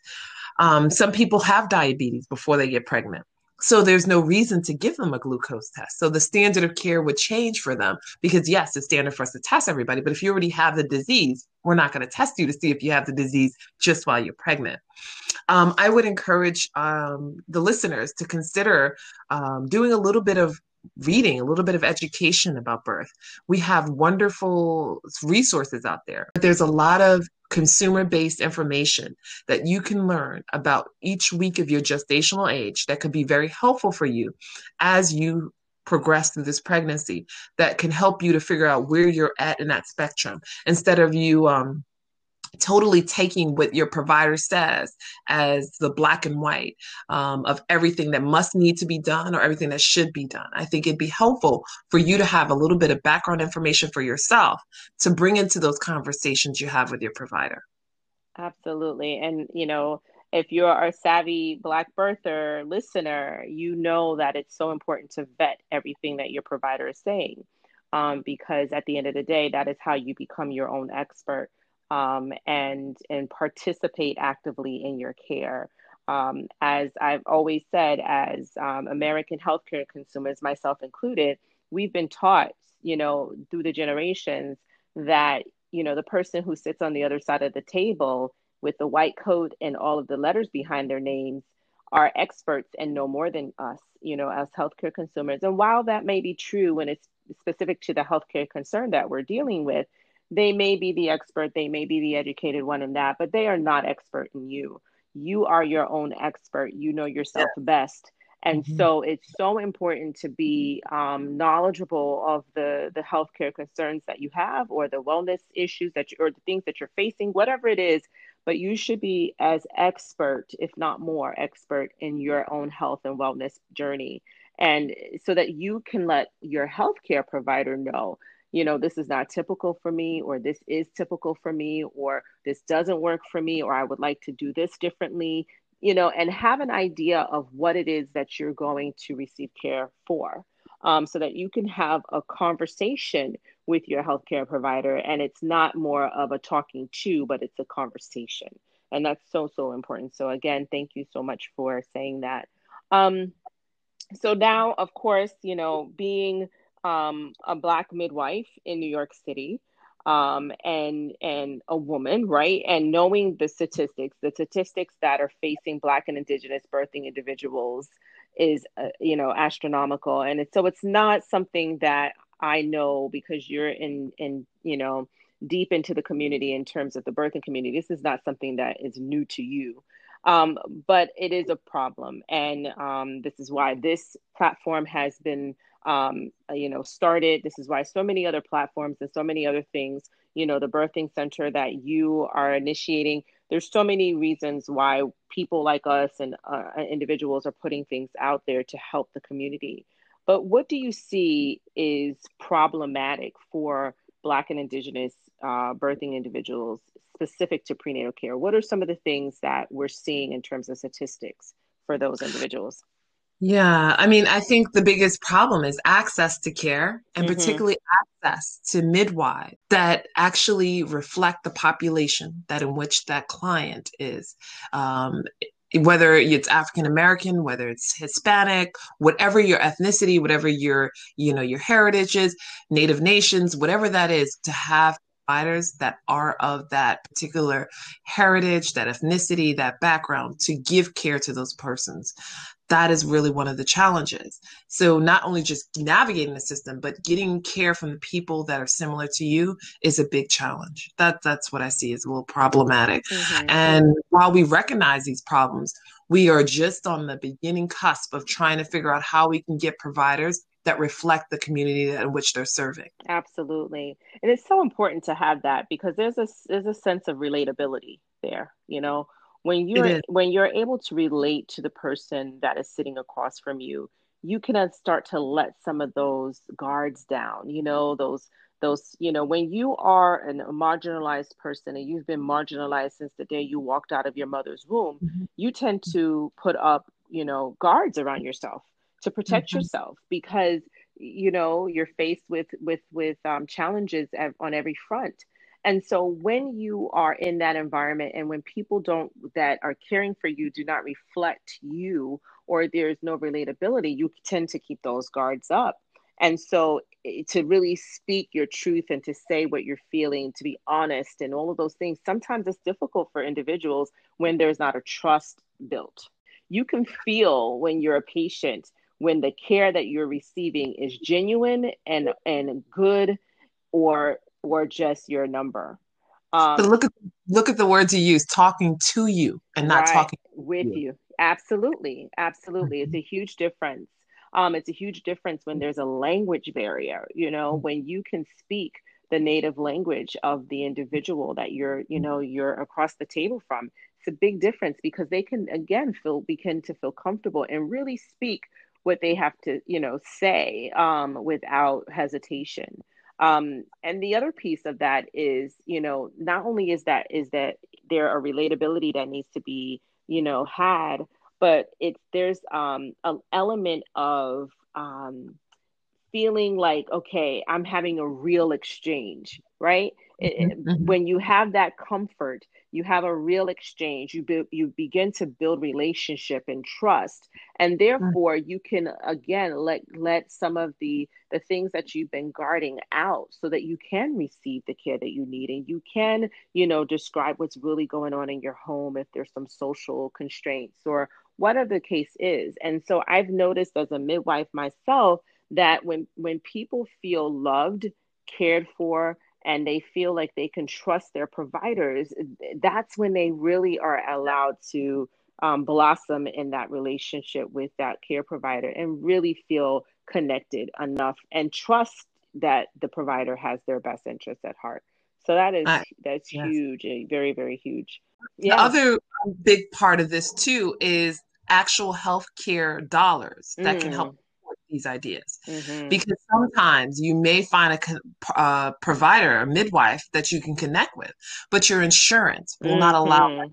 [SPEAKER 4] Um, some people have diabetes before they get pregnant so there's no reason to give them a glucose test. So the standard of care would change for them because yes, it's standard for us to test everybody, but if you already have the disease, we're not going to test you to see if you have the disease just while you're pregnant. Um, I would encourage um, the listeners to consider um, doing a little bit of reading, a little bit of education about birth. We have wonderful resources out there. There's a lot of consumer based information that you can learn about each week of your gestational age that could be very helpful for you as you progress through this pregnancy that can help you to figure out where you're at in that spectrum instead of you um, totally taking what your provider says as the black and white um, of everything that must need to be done or everything that should be done. I think it'd be helpful for you to have a little bit of background information for yourself to bring into those conversations you have with your provider.
[SPEAKER 1] Absolutely. And, you know, if you're a savvy Black birther listener, you know that it's so important to vet everything that your provider is saying. Um, because at the end of the day, that is how you become your own expert um, and and participate actively in your care. Um, as I've always said, as um, American healthcare consumers, myself included, we've been taught, you know, through the generations that you know the person who sits on the other side of the table with the white coat and all of the letters behind their names are experts and know more than us, you know, as healthcare consumers. And while that may be true when it's specific to the healthcare concern that we're dealing with, they may be the expert, they may be the educated one in that, but they are not expert in you. You are your own expert. You know yourself yeah. best. And mm-hmm. so it's so important to be um, knowledgeable of the, the healthcare concerns that you have or the wellness issues that you, or the things that you're facing, whatever it is, but you should be as expert, if not more expert in your own health and wellness journey. And so that you can let your healthcare provider know you know, this is not typical for me, or this is typical for me, or this doesn't work for me, or I would like to do this differently, you know, and have an idea of what it is that you're going to receive care for. Um, so that you can have a conversation with your healthcare provider and it's not more of a talking to, but it's a conversation. And that's so, so important. So, again, thank you so much for saying that. Um, so, now, of course, you know, being um, a black midwife in New York City, um, and and a woman, right? And knowing the statistics, the statistics that are facing Black and Indigenous birthing individuals is, uh, you know, astronomical. And it's, so it's not something that I know because you're in in you know deep into the community in terms of the birthing community. This is not something that is new to you. Um, but it is a problem, and um, this is why this platform has been um, uh, you know, started. This is why so many other platforms and so many other things, you know, the birthing center that you are initiating. There's so many reasons why people like us and uh, individuals are putting things out there to help the community. But what do you see is problematic for Black and Indigenous uh, birthing individuals specific to prenatal care? What are some of the things that we're seeing in terms of statistics for those individuals?
[SPEAKER 4] Yeah, I mean, I think the biggest problem is access to care and mm-hmm. particularly access to midwives that actually reflect the population that in which that client is. Um, whether it's African American, whether it's Hispanic, whatever your ethnicity, whatever your, you know, your heritage is, Native nations, whatever that is, to have providers that are of that particular heritage, that ethnicity, that background to give care to those persons. That is really one of the challenges. So, not only just navigating the system, but getting care from the people that are similar to you is a big challenge. That, that's what I see as a little problematic. Mm-hmm. And while we recognize these problems, we are just on the beginning cusp of trying to figure out how we can get providers that reflect the community in which they're serving.
[SPEAKER 1] Absolutely. And it's so important to have that because there's a there's a sense of relatability there, you know. When you're when you're able to relate to the person that is sitting across from you, you can start to let some of those guards down, you know, those those you know when you are an, a marginalized person and you've been marginalized since the day you walked out of your mother's womb mm-hmm. you tend to put up you know guards around yourself to protect mm-hmm. yourself because you know you're faced with with with um, challenges on every front and so when you are in that environment and when people don't that are caring for you do not reflect you or there's no relatability you tend to keep those guards up. And so eh, to really speak your truth and to say what you're feeling to be honest and all of those things sometimes it's difficult for individuals when there's not a trust built. You can feel when you're a patient when the care that you're receiving is genuine and and good or or just your number
[SPEAKER 4] um, but look at look at the words you use talking to you and not right, talking
[SPEAKER 1] with you. you. absolutely absolutely mm-hmm. it's a huge difference um, it's a huge difference when there's a language barrier you know mm-hmm. when you can speak the native language of the individual that you're you know you're across the table from it's a big difference because they can again feel begin to feel comfortable and really speak what they have to you know say um, without hesitation um, and the other piece of that is you know not only is that is that there a relatability that needs to be you know had but it's there's um, an element of um, feeling like okay i'm having a real exchange right mm-hmm. mm-hmm. when you have that comfort you have a real exchange you be, you begin to build relationship and trust and therefore you can again let let some of the the things that you've been guarding out so that you can receive the care that you need and you can you know describe what's really going on in your home if there's some social constraints or whatever the case is and so i've noticed as a midwife myself that when when people feel loved cared for and they feel like they can trust their providers, that's when they really are allowed to um, blossom in that relationship with that care provider and really feel connected enough and trust that the provider has their best interests at heart. So that is uh, that's yes. huge, very very huge.
[SPEAKER 4] Yeah. The other big part of this too is actual healthcare dollars that mm. can help mm these ideas mm-hmm. because sometimes you may find a uh, provider a midwife that you can connect with but your insurance will mm-hmm. not allow mm-hmm.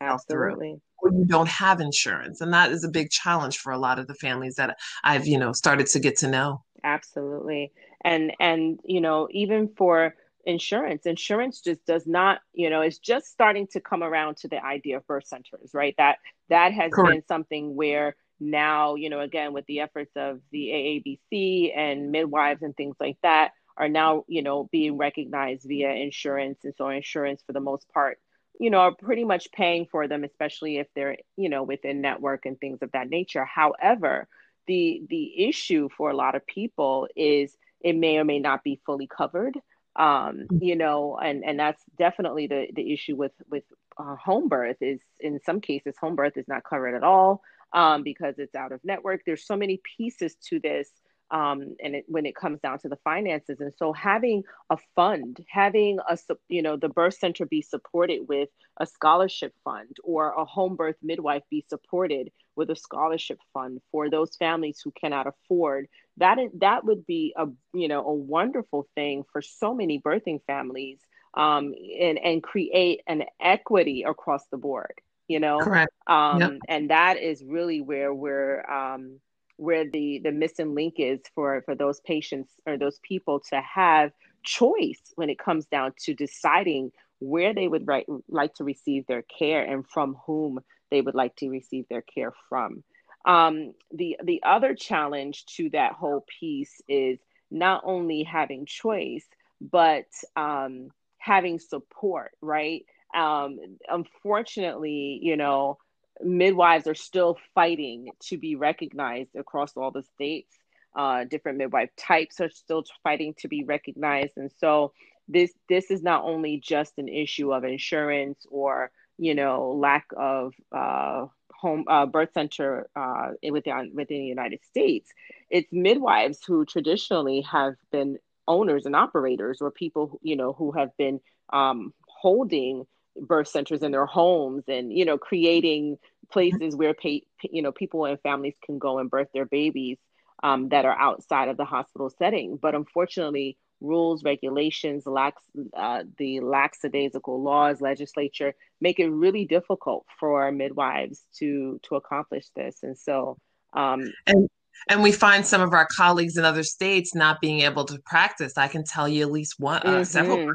[SPEAKER 4] absolutely or you don't have insurance and that is a big challenge for a lot of the families that i've you know started to get to know
[SPEAKER 1] absolutely and and you know even for insurance insurance just does not you know it's just starting to come around to the idea of birth centers right that that has Correct. been something where now, you know, again, with the efforts of the AABC and midwives and things like that, are now, you know, being recognized via insurance. And so, insurance for the most part, you know, are pretty much paying for them, especially if they're, you know, within network and things of that nature. However, the the issue for a lot of people is it may or may not be fully covered. Um, you know, and and that's definitely the the issue with with uh, home birth is in some cases home birth is not covered at all um, because it's out of network. There's so many pieces to this. Um, and it, when it comes down to the finances, and so having a fund, having a you know the birth center be supported with a scholarship fund, or a home birth midwife be supported with a scholarship fund for those families who cannot afford that. That would be a you know a wonderful thing for so many birthing families, um, and and create an equity across the board you know
[SPEAKER 4] correct
[SPEAKER 1] um yep. and that is really where we're um where the the missing link is for for those patients or those people to have choice when it comes down to deciding where they would write, like to receive their care and from whom they would like to receive their care from. Um, the the other challenge to that whole piece is not only having choice, but um, having support, right? Um, unfortunately, you know, midwives are still fighting to be recognized across all the states. Uh, different midwife types are still fighting to be recognized, and so this this is not only just an issue of insurance or you know lack of uh, home uh, birth center uh, within within the United States. It's midwives who traditionally have been owners and operators, or people you know who have been um, holding birth centers in their homes and you know creating places where pay, you know people and families can go and birth their babies um, that are outside of the hospital setting. But unfortunately, rules, regulations, lax, uh, the lackadaisical laws, legislature make it really difficult for midwives to to accomplish this. And so, um,
[SPEAKER 4] and and we find some of our colleagues in other states not being able to practice. I can tell you at least one, uh, mm-hmm. several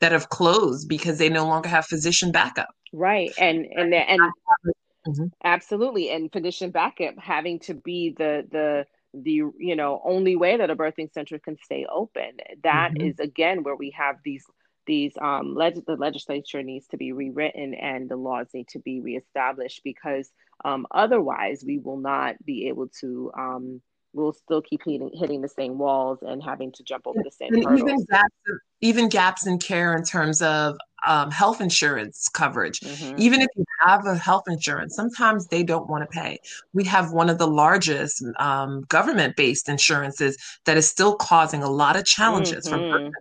[SPEAKER 4] that have closed because they no longer have physician backup.
[SPEAKER 1] Right, and and and mm-hmm. absolutely, and physician backup having to be the the the you know only way that a birthing center can stay open That mm-hmm. is again where we have these these um leg- the legislature needs to be rewritten and the laws need to be reestablished because um, otherwise we will not be able to um, we'll still keep hitting, hitting the same walls and having to jump over the same and hurdles.
[SPEAKER 4] Even gaps, even gaps in care in terms of um, health insurance coverage. Mm-hmm. Even if you have a health insurance, sometimes they don't want to pay. We have one of the largest um, government based insurances that is still causing a lot of challenges mm-hmm. from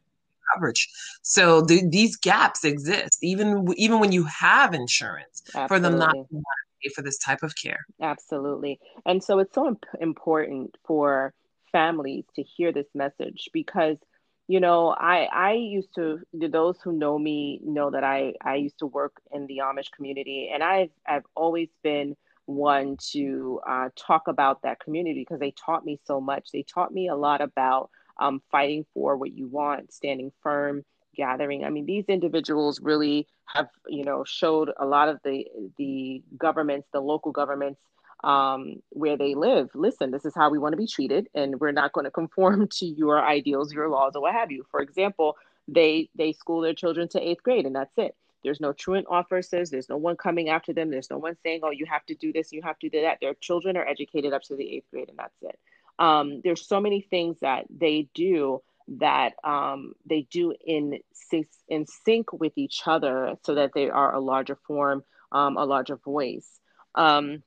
[SPEAKER 4] coverage. So the, these gaps exist, even even when you have insurance, Absolutely. for them not for this type of care.
[SPEAKER 1] Absolutely, and so it's so imp- important for families to hear this message because you know i i used to those who know me know that i i used to work in the amish community and i've i've always been one to uh, talk about that community because they taught me so much they taught me a lot about um, fighting for what you want standing firm gathering i mean these individuals really have you know showed a lot of the the governments the local governments um, where they live. Listen, this is how we want to be treated, and we're not going to conform to your ideals, your laws, or what have you. For example, they they school their children to eighth grade, and that's it. There's no truant officers. There's no one coming after them. There's no one saying, "Oh, you have to do this, you have to do that." Their children are educated up to the eighth grade, and that's it. Um, there's so many things that they do that um, they do in sync, in sync with each other, so that they are a larger form, um, a larger voice. Um,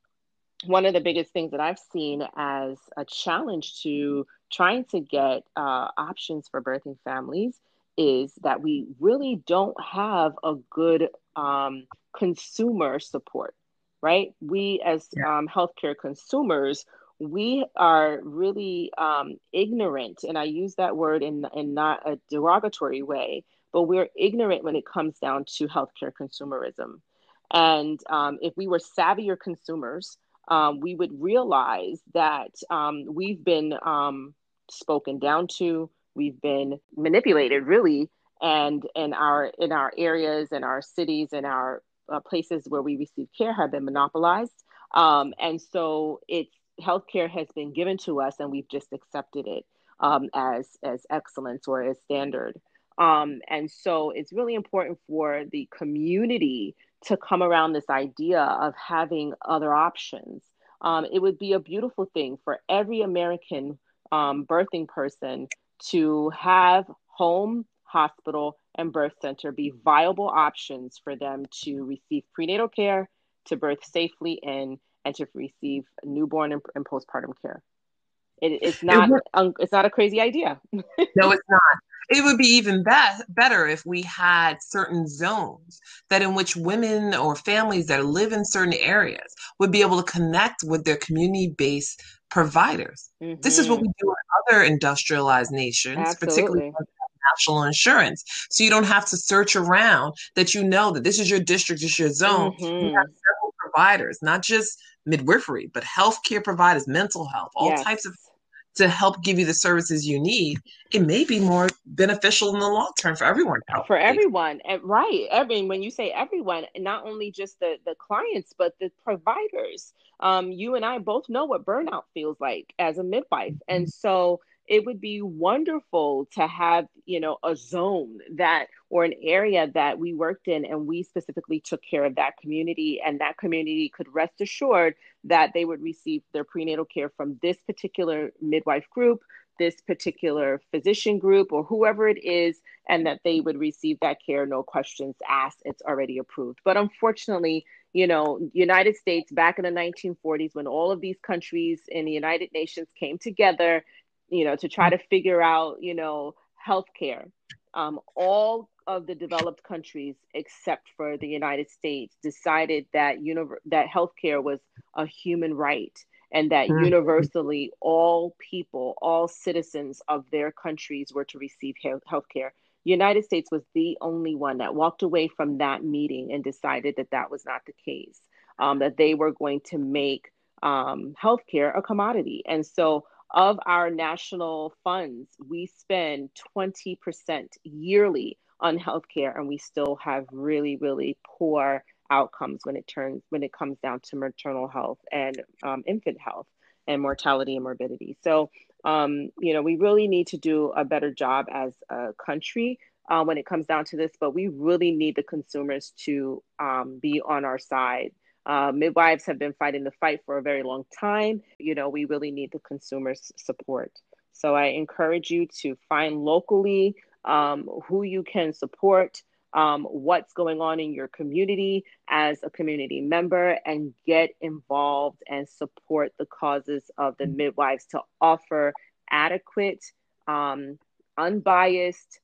[SPEAKER 1] one of the biggest things that I've seen as a challenge to trying to get uh, options for birthing families is that we really don't have a good um, consumer support, right? We, as um, healthcare consumers, we are really um, ignorant, and I use that word in, in not a derogatory way, but we're ignorant when it comes down to healthcare consumerism. And um, if we were savvier consumers, um, we would realize that um, we've been um, spoken down to, we've been manipulated, really, and in our in our areas, in our cities, in our uh, places where we receive care have been monopolized, um, and so it's healthcare has been given to us, and we've just accepted it um, as as excellence or as standard. Um, and so it's really important for the community to come around this idea of having other options. Um, it would be a beautiful thing for every American um, birthing person to have home, hospital, and birth center be viable options for them to receive prenatal care, to birth safely in, and to receive newborn and, and postpartum care. It, it's not it um, it's not a crazy idea.
[SPEAKER 4] no, it's not it would be even be- better if we had certain zones that in which women or families that live in certain areas would be able to connect with their community-based providers. Mm-hmm. This is what mm-hmm. we do in other industrialized nations, Absolutely. particularly national insurance. So you don't have to search around that you know that this is your district, this is your zone. Mm-hmm. You have several providers, not just midwifery, but healthcare providers, mental health, all yes. types of to help give you the services you need, it may be more beneficial in the long term for everyone.
[SPEAKER 1] For everyone, and right? I mean, when you say everyone, not only just the the clients, but the providers. Um, you and I both know what burnout feels like as a midwife, and so it would be wonderful to have you know a zone that or an area that we worked in and we specifically took care of that community. And that community could rest assured that they would receive their prenatal care from this particular midwife group this particular physician group or whoever it is and that they would receive that care no questions asked. It's already approved. But unfortunately you know united states back in the 1940s when all of these countries in the united nations came together you know, to try to figure out, you know, healthcare. Um, all of the developed countries, except for the United States, decided that univer- that healthcare was a human right, and that mm-hmm. universally all people, all citizens of their countries, were to receive health healthcare. United States was the only one that walked away from that meeting and decided that that was not the case. Um, that they were going to make um, healthcare a commodity, and so of our national funds, we spend 20% yearly on healthcare, and we still have really, really poor outcomes when it turns when it comes down to maternal health and um, infant health and mortality and morbidity. So, um, you know, we really need to do a better job as a country uh, when it comes down to this. But we really need the consumers to um, be on our side uh, midwives have been fighting the fight for a very long time. You know, we really need the consumers' support. So I encourage you to find locally um, who you can support, um, what's going on in your community as a community member, and get involved and support the causes of the midwives to offer adequate, um, unbiased,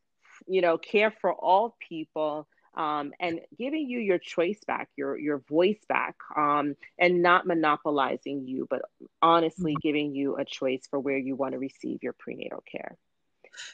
[SPEAKER 1] you know, care for all people um, and giving you your choice back, your your voice back, um, and not monopolizing you, but honestly mm-hmm. giving you a choice for where you want to receive your prenatal care.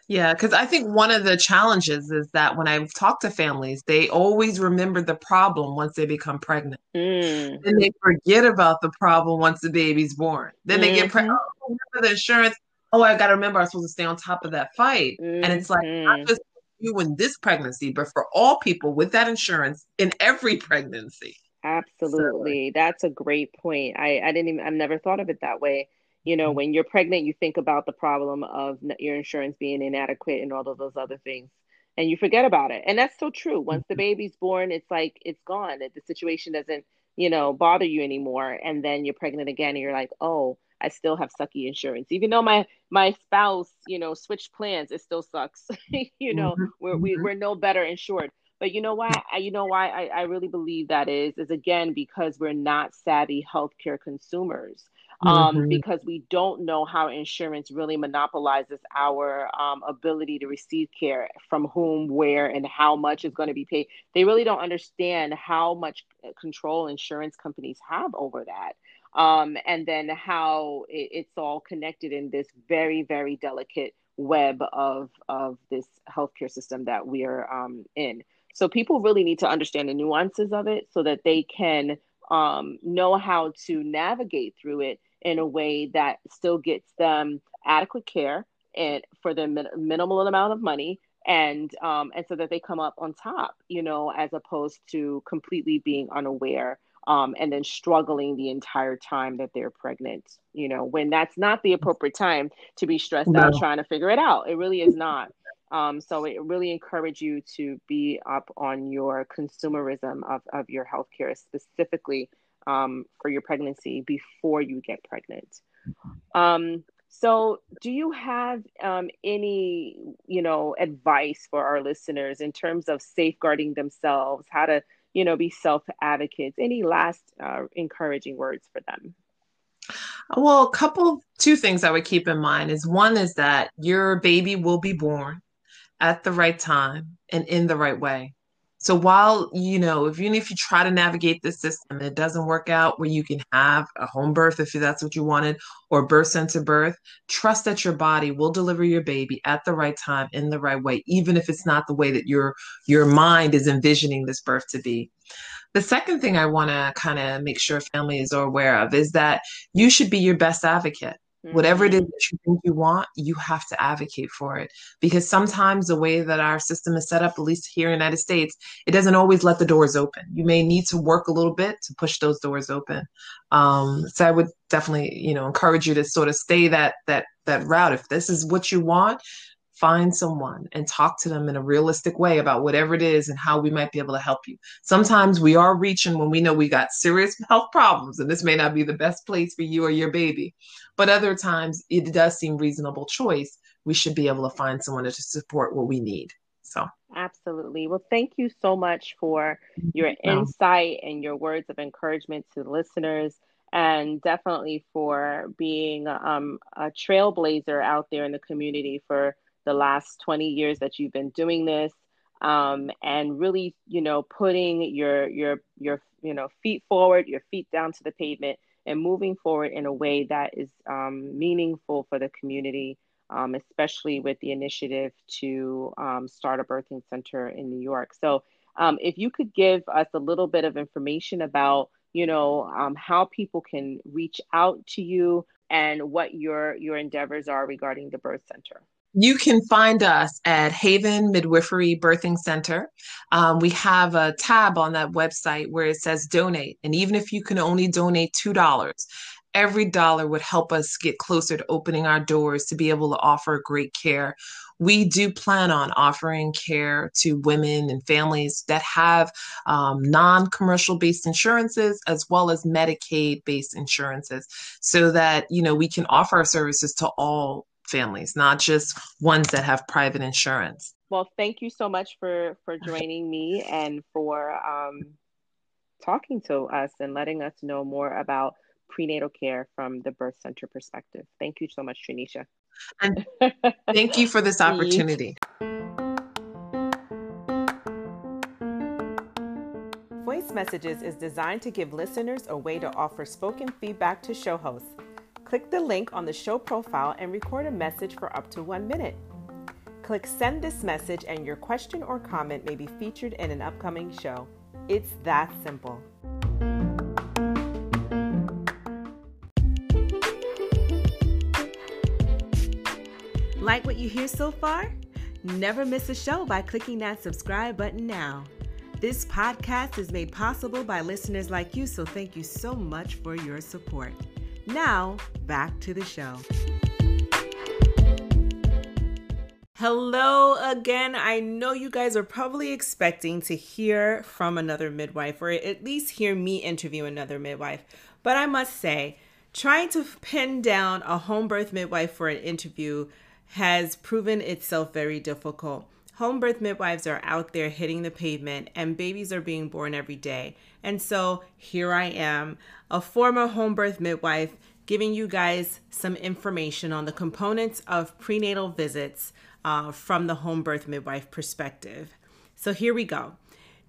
[SPEAKER 4] Yeah, because I think one of the challenges is that when I've talked to families, they always remember the problem once they become pregnant. Mm. And they forget about the problem once the baby's born. Then they mm-hmm. get pregnant. Oh, remember the insurance. Oh, I got to remember I'm supposed to stay on top of that fight. Mm-hmm. And it's like, not mm-hmm. just you in this pregnancy, but for all people with that insurance in every pregnancy.
[SPEAKER 1] Absolutely. So. That's a great point. I, I didn't even, I've never thought of it that way. You know, mm-hmm. when you're pregnant, you think about the problem of your insurance being inadequate and all of those other things, and you forget about it. And that's so true. Once the mm-hmm. baby's born, it's like it's gone. The situation doesn't, you know, bother you anymore. And then you're pregnant again, and you're like, oh, I still have sucky insurance. Even though my my spouse, you know, switched plans, it still sucks. you know, mm-hmm. we're we, are we are no better insured. But you know why? I, you know why I, I really believe that is is again because we're not savvy healthcare consumers. Um, mm-hmm. because we don't know how insurance really monopolizes our um, ability to receive care from whom, where, and how much is going to be paid. They really don't understand how much control insurance companies have over that um, and then how it, it's all connected in this very, very delicate web of of this healthcare system that we are um, in. So people really need to understand the nuances of it so that they can um, know how to navigate through it in a way that still gets them adequate care and for the min- minimal amount of money and um, and so that they come up on top, you know, as opposed to completely being unaware um, and then struggling the entire time that they're pregnant, you know, when that's not the appropriate time to be stressed no. out trying to figure it out. It really is not. Um, so it really encourage you to be up on your consumerism of, of your healthcare, specifically um, for your pregnancy before you get pregnant. Um, so, do you have um, any, you know, advice for our listeners in terms of safeguarding themselves, how to you know, be self advocates. Any last uh, encouraging words for them?
[SPEAKER 4] Well, a couple, two things I would keep in mind is one is that your baby will be born at the right time and in the right way. So while, you know, if even if you try to navigate this system and it doesn't work out where you can have a home birth if that's what you wanted or birth center birth, trust that your body will deliver your baby at the right time in the right way, even if it's not the way that your your mind is envisioning this birth to be. The second thing I want to kind of make sure families are aware of is that you should be your best advocate Whatever it is that you think you want, you have to advocate for it. Because sometimes the way that our system is set up, at least here in the United States, it doesn't always let the doors open. You may need to work a little bit to push those doors open. Um, so I would definitely, you know, encourage you to sort of stay that that that route. If this is what you want, find someone and talk to them in a realistic way about whatever it is and how we might be able to help you. Sometimes we are reaching when we know we got serious health problems and this may not be the best place for you or your baby. But other times it does seem reasonable choice. We should be able to find someone to support what we need. So
[SPEAKER 1] Absolutely. Well, thank you so much for your insight and your words of encouragement to the listeners, and definitely for being um, a trailblazer out there in the community for the last 20 years that you've been doing this um, and really you know putting your your your you know feet forward your feet down to the pavement and moving forward in a way that is um, meaningful for the community um, especially with the initiative to um, start a birthing center in new york. So um, if you could give us a little bit of information about you know um, how people can reach out to you and what your your endeavors are regarding the birth center
[SPEAKER 4] you can find us at Haven Midwifery Birthing Center. Um, we have a tab on that website where it says donate. And even if you can only donate $2, every dollar would help us get closer to opening our doors to be able to offer great care. We do plan on offering care to women and families that have um, non commercial based insurances as well as Medicaid based insurances so that, you know, we can offer our services to all families, not just ones that have private insurance.
[SPEAKER 1] Well, thank you so much for for joining me and for um, talking to us and letting us know more about prenatal care from the birth center perspective. Thank you so much, Trinisha.
[SPEAKER 4] And thank you for this opportunity.
[SPEAKER 3] Voice Messages is designed to give listeners a way to offer spoken feedback to show hosts. Click the link on the show profile and record a message for up to one minute. Click send this message, and your question or comment may be featured in an upcoming show. It's that simple. Like what you hear so far? Never miss a show by clicking that subscribe button now. This podcast is made possible by listeners like you, so thank you so much for your support. Now, back to the show. Hello again. I know you guys are probably expecting to hear from another midwife or at least hear me interview another midwife. But I must say, trying to pin down a home birth midwife for an interview has proven itself very difficult. Home birth midwives are out there hitting the pavement and babies are being born every day. And so here I am, a former home birth midwife, giving you guys some information on the components of prenatal visits uh, from the home birth midwife perspective. So here we go.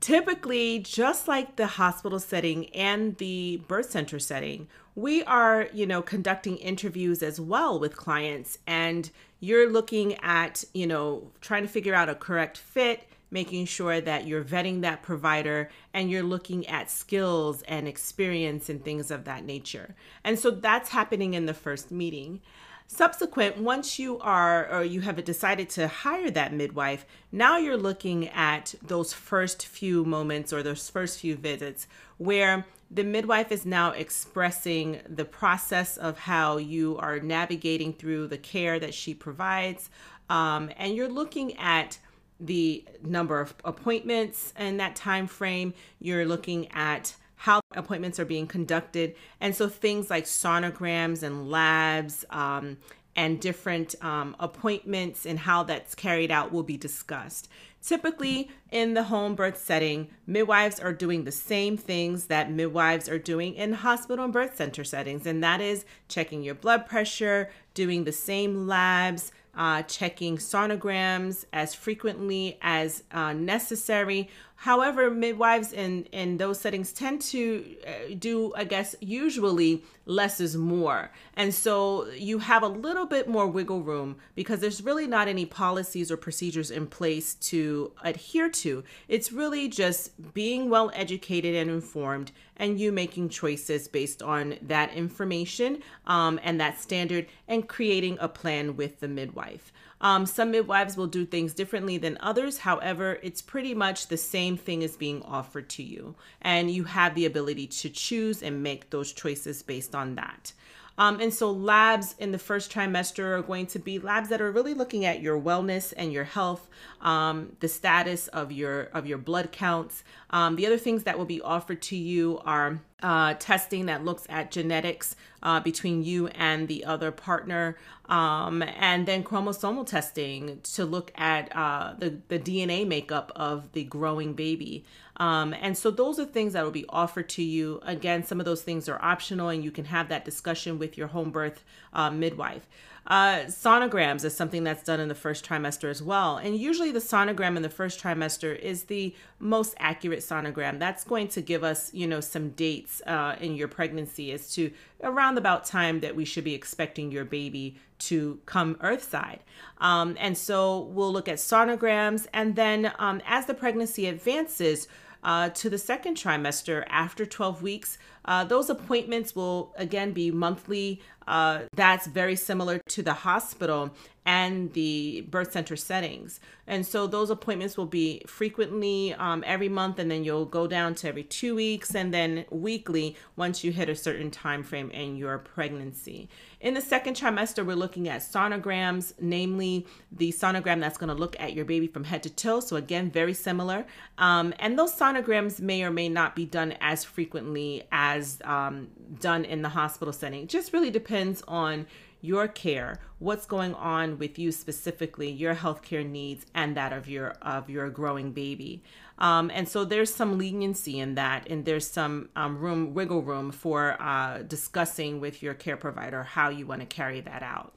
[SPEAKER 3] Typically, just like the hospital setting and the birth center setting, we are, you know, conducting interviews as well with clients and you're looking at, you know, trying to figure out a correct fit, making sure that you're vetting that provider and you're looking at skills and experience and things of that nature. And so that's happening in the first meeting. Subsequent, once you are or you have decided to hire that midwife, now you're looking at those first few moments or those first few visits where the midwife is now expressing the process of how you are navigating through the care that she provides. Um, and you're looking at the number of appointments and that time frame. You're looking at how appointments are being conducted. And so things like sonograms and labs um, and different um, appointments and how that's carried out will be discussed. Typically, in the home birth setting, midwives are doing the same things that midwives are doing in hospital and birth center settings, and that is checking your blood pressure, doing the same labs, uh, checking sonograms as frequently as uh, necessary. However, midwives in, in those settings tend to uh, do, I guess, usually less is more. And so you have a little bit more wiggle room because there's really not any policies or procedures in place to adhere to. It's really just being well educated and informed and you making choices based on that information um, and that standard and creating a plan with the midwife. Um, some midwives will do things differently than others. However, it's pretty much the same thing is being offered to you, and you have the ability to choose and make those choices based on that. Um, and so, labs in the first trimester are going to be labs that are really looking at your wellness and your health, um, the status of your of your blood counts. Um, the other things that will be offered to you are uh, testing that looks at genetics uh, between you and the other partner, um, and then chromosomal testing to look at uh, the the DNA makeup of the growing baby. Um, and so those are things that will be offered to you. Again, some of those things are optional, and you can have that discussion with your home birth uh, midwife. Uh, sonograms is something that's done in the first trimester as well. And usually the sonogram in the first trimester is the most accurate sonogram. That's going to give us, you know, some dates uh, in your pregnancy as to around about time that we should be expecting your baby to come earthside. Um, and so we'll look at sonograms. And then um, as the pregnancy advances, uh, to the second trimester after 12 weeks. Uh, those appointments will again be monthly. Uh, that's very similar to the hospital and the birth center settings. And so those appointments will be frequently um, every month, and then you'll go down to every two weeks and then weekly once you hit a certain time frame in your pregnancy. In the second trimester, we're looking at sonograms, namely the sonogram that's going to look at your baby from head to toe. So, again, very similar. Um, and those sonograms may or may not be done as frequently as um, done in the hospital setting. It just really depends on your care, what's going on with you specifically, your healthcare needs, and that of your of your growing baby. Um, and so there's some leniency in that, and there's some um, room, wiggle room for uh, discussing with your care provider how you want to carry that out.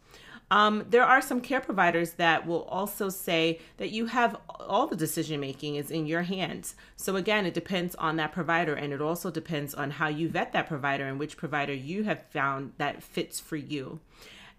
[SPEAKER 3] Um, there are some care providers that will also say that you have all the decision making is in your hands. So again, it depends on that provider, and it also depends on how you vet that provider and which provider you have found that fits for you.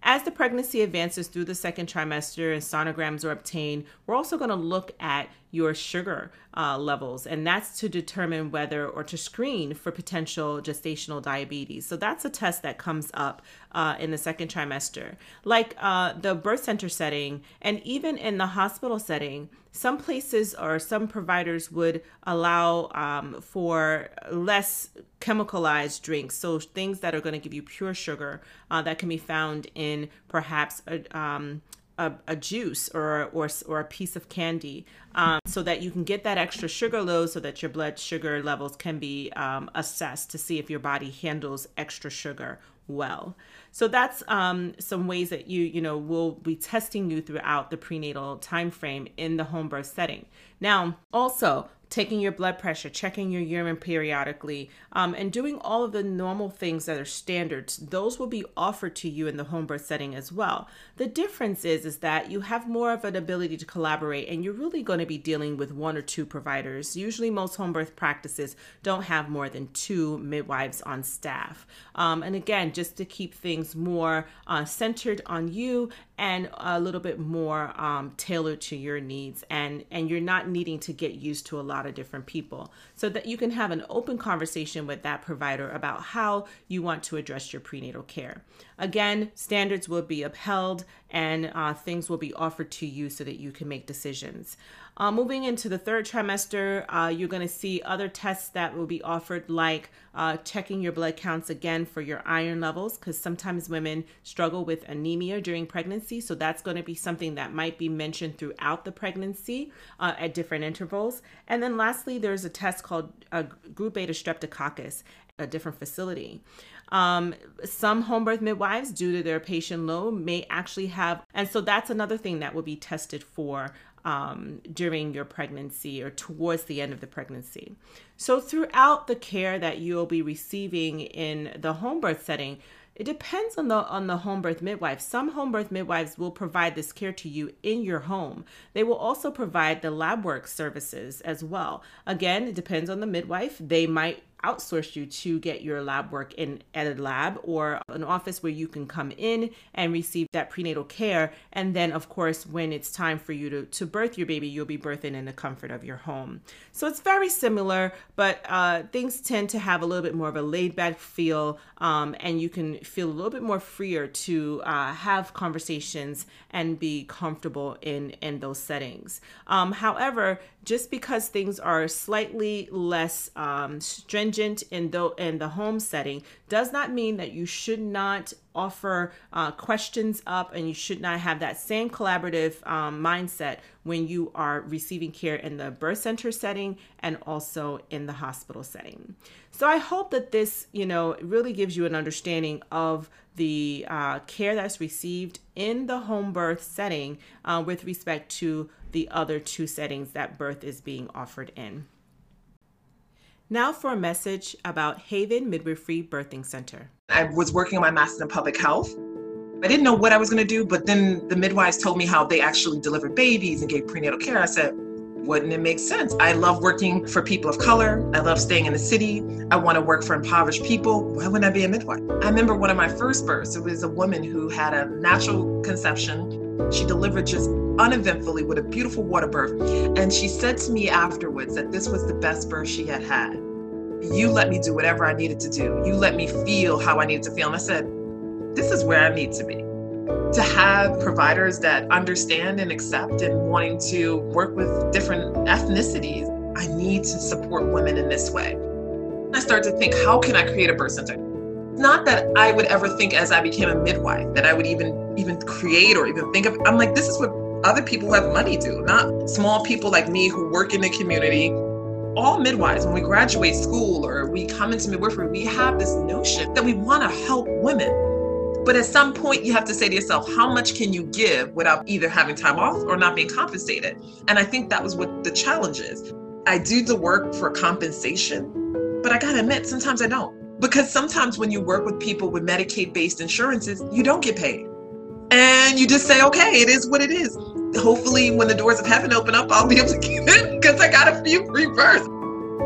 [SPEAKER 3] As the pregnancy advances through the second trimester and sonograms are obtained, we're also going to look at your sugar uh, levels, and that's to determine whether or to screen for potential gestational diabetes. So that's a test that comes up uh, in the second trimester. Like uh, the birth center setting, and even in the hospital setting, some places or some providers would allow um, for less chemicalized drinks. So things that are going to give you pure sugar uh, that can be found in perhaps a, um, a, a, juice or, or, or a piece of candy um, so that you can get that extra sugar load so that your blood sugar levels can be um, assessed to see if your body handles extra sugar well. So that's um, some ways that you, you know, will be testing you throughout the prenatal time frame in the home birth setting. Now, also, taking your blood pressure, checking your urine periodically, um, and doing all of the normal things that are standards. Those will be offered to you in the home birth setting as well. The difference is is that you have more of an ability to collaborate, and you're really going to be dealing with one or two providers. Usually, most home birth practices don't have more than two midwives on staff. Um, and again, just to keep things more uh, centered on you and a little bit more um, tailored to your needs, and and you're not needing to get used to a lot of different people so that you can have an open conversation with that provider about how you want to address your prenatal care. Again, standards will be upheld and uh, things will be offered to you so that you can make decisions. Uh, moving into the third trimester, uh, you're going to see other tests that will be offered, like uh, checking your blood counts again for your iron levels, because sometimes women struggle with anemia during pregnancy. So that's going to be something that might be mentioned throughout the pregnancy uh, at different intervals. And then lastly, there's a test called uh, group beta streptococcus, a different facility. Um, some home birth midwives, due to their patient load, may actually have, and so that's another thing that will be tested for um, during your pregnancy or towards the end of the pregnancy. So, throughout the care that you'll be receiving in the home birth setting, It depends on the on the home birth midwife. Some home birth midwives will provide this care to you in your home. They will also provide the lab work services as well. Again, it depends on the midwife. They might outsource you to get your lab work in at a lab or an office where you can come in and receive that prenatal care. And then of course when it's time for you to, to birth your baby you'll be birthing in the comfort of your home. So it's very similar but uh, things tend to have a little bit more of a laid back feel um, and you can feel a little bit more freer to uh, have conversations and be comfortable in in those settings. Um, however just because things are slightly less um, in the in the home setting does not mean that you should not offer uh, questions up and you should not have that same collaborative um, mindset when you are receiving care in the birth center setting and also in the hospital setting. So I hope that this, you know, really gives you an understanding of the uh, care that's received in the home birth setting uh, with respect to the other two settings that birth is being offered in. Now for a message about Haven Midwifery Birthing Center.
[SPEAKER 4] I was working on my master's in public health. I didn't know what I was going to do, but then the midwives told me how they actually delivered babies and gave prenatal care. I said, wouldn't it make sense? I love working for people of color. I love staying in the city. I want to work for impoverished people. Why wouldn't I be a midwife? I remember one of my first births. It was a woman who had a natural conception. She delivered just uneventfully with a beautiful water birth. And she said to me afterwards that this was the best birth she had had. You let me do whatever I needed to do. You let me feel how I needed to feel. And I said, this is where I need to be. To have providers that understand and accept and wanting to work with different ethnicities, I need to support women in this way. I started to think, how can I create a birth center? Not that I would ever think as I became a midwife that I would even even create or even think of. I'm like, this is what other people who have money do, not small people like me who work in the community. All midwives, when we graduate school or we come into midwifery, we have this notion that we want to help women. But at some point, you have to say to yourself, how much can you give without either having time off or not being compensated? And I think that was what the challenge is. I do the work for compensation, but I gotta admit, sometimes I don't. Because sometimes when you work with people with Medicaid based insurances, you don't get paid and you just say, okay, it is what it is. Hopefully, when the doors of heaven open up, I'll be able to get in because I got a few free births.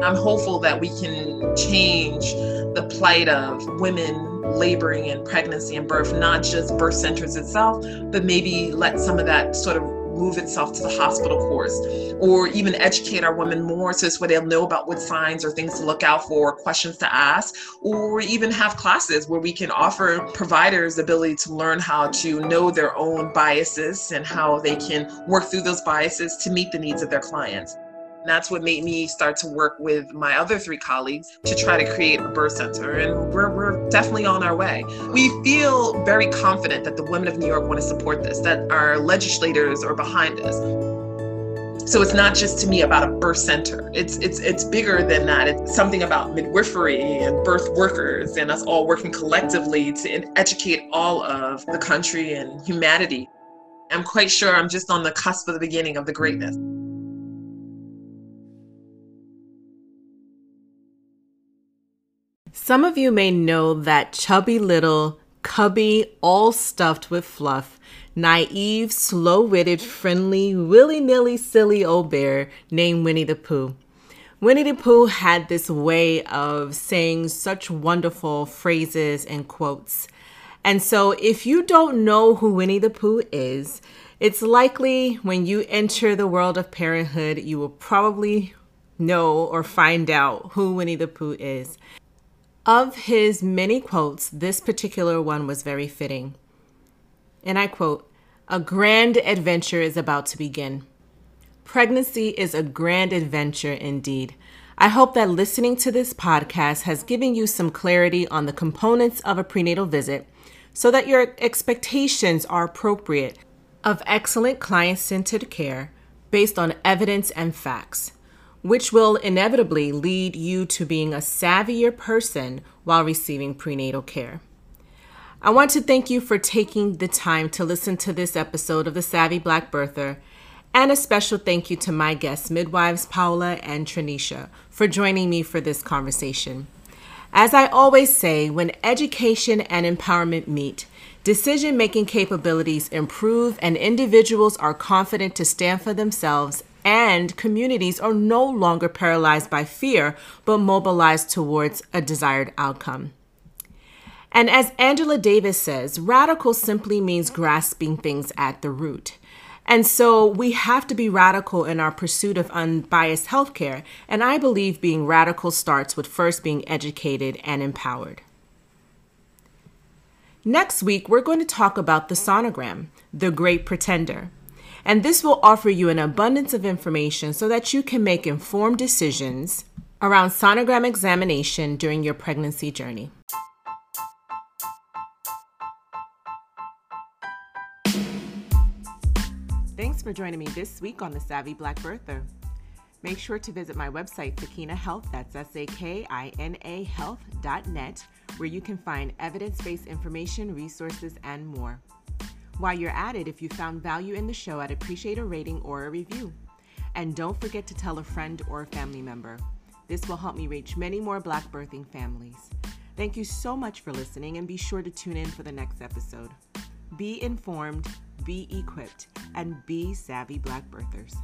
[SPEAKER 4] I'm hopeful that we can change the plight of women laboring in pregnancy and birth, not just birth centers itself, but maybe let some of that sort of move itself to the hospital course or even educate our women more so this way they'll know about what signs or things to look out for questions to ask or even have classes where we can offer providers the ability to learn how to know their own biases and how they can work through those biases to meet the needs of their clients that's what made me start to work with my other three colleagues to try to create a birth center. And we're, we're definitely on our way. We feel very confident that the women of New York want to support this, that our legislators are behind us. So it's not just to me about a birth center. It's it's it's bigger than that. It's something about midwifery and birth workers and us all working collectively to educate all of the country and humanity. I'm quite sure I'm just on the cusp of the beginning of the greatness.
[SPEAKER 3] Some of you may know that chubby little cubby, all stuffed with fluff, naive, slow witted, friendly, willy nilly, silly old bear named Winnie the Pooh. Winnie the Pooh had this way of saying such wonderful phrases and quotes. And so, if you don't know who Winnie the Pooh is, it's likely when you enter the world of parenthood, you will probably know or find out who Winnie the Pooh is. Of his many quotes, this particular one was very fitting. And I quote A grand adventure is about to begin. Pregnancy is a grand adventure indeed. I hope that listening to this podcast has given you some clarity on the components of a prenatal visit so that your expectations are appropriate of excellent client centered care based on evidence and facts which will inevitably lead you to being a savvier person while receiving prenatal care. I want to thank you for taking the time to listen to this episode of The Savvy Black Birther, and a special thank you to my guests, midwives Paola and Trinisha, for joining me for this conversation. As I always say, when education and empowerment meet, decision making capabilities improve and individuals are confident to stand for themselves and communities are no longer paralyzed by fear but mobilized towards a desired outcome. And as Angela Davis says, radical simply means grasping things at the root. And so we have to be radical in our pursuit of unbiased healthcare. And I believe being radical starts with first being educated and empowered. Next week, we're going to talk about the sonogram, the great pretender. And this will offer you an abundance of information so that you can make informed decisions around sonogram examination during your pregnancy journey. Thanks for joining me this week on The Savvy Black Birther. Make sure to visit my website, Sakina Health, that's S A K I N A health.net, where you can find evidence based information, resources, and more. While you're at it, if you found value in the show, I'd appreciate a rating or a review. And don't forget to tell a friend or a family member. This will help me reach many more Black birthing families. Thank you so much for listening, and be sure to tune in for the next episode. Be informed, be equipped, and be savvy Black birthers.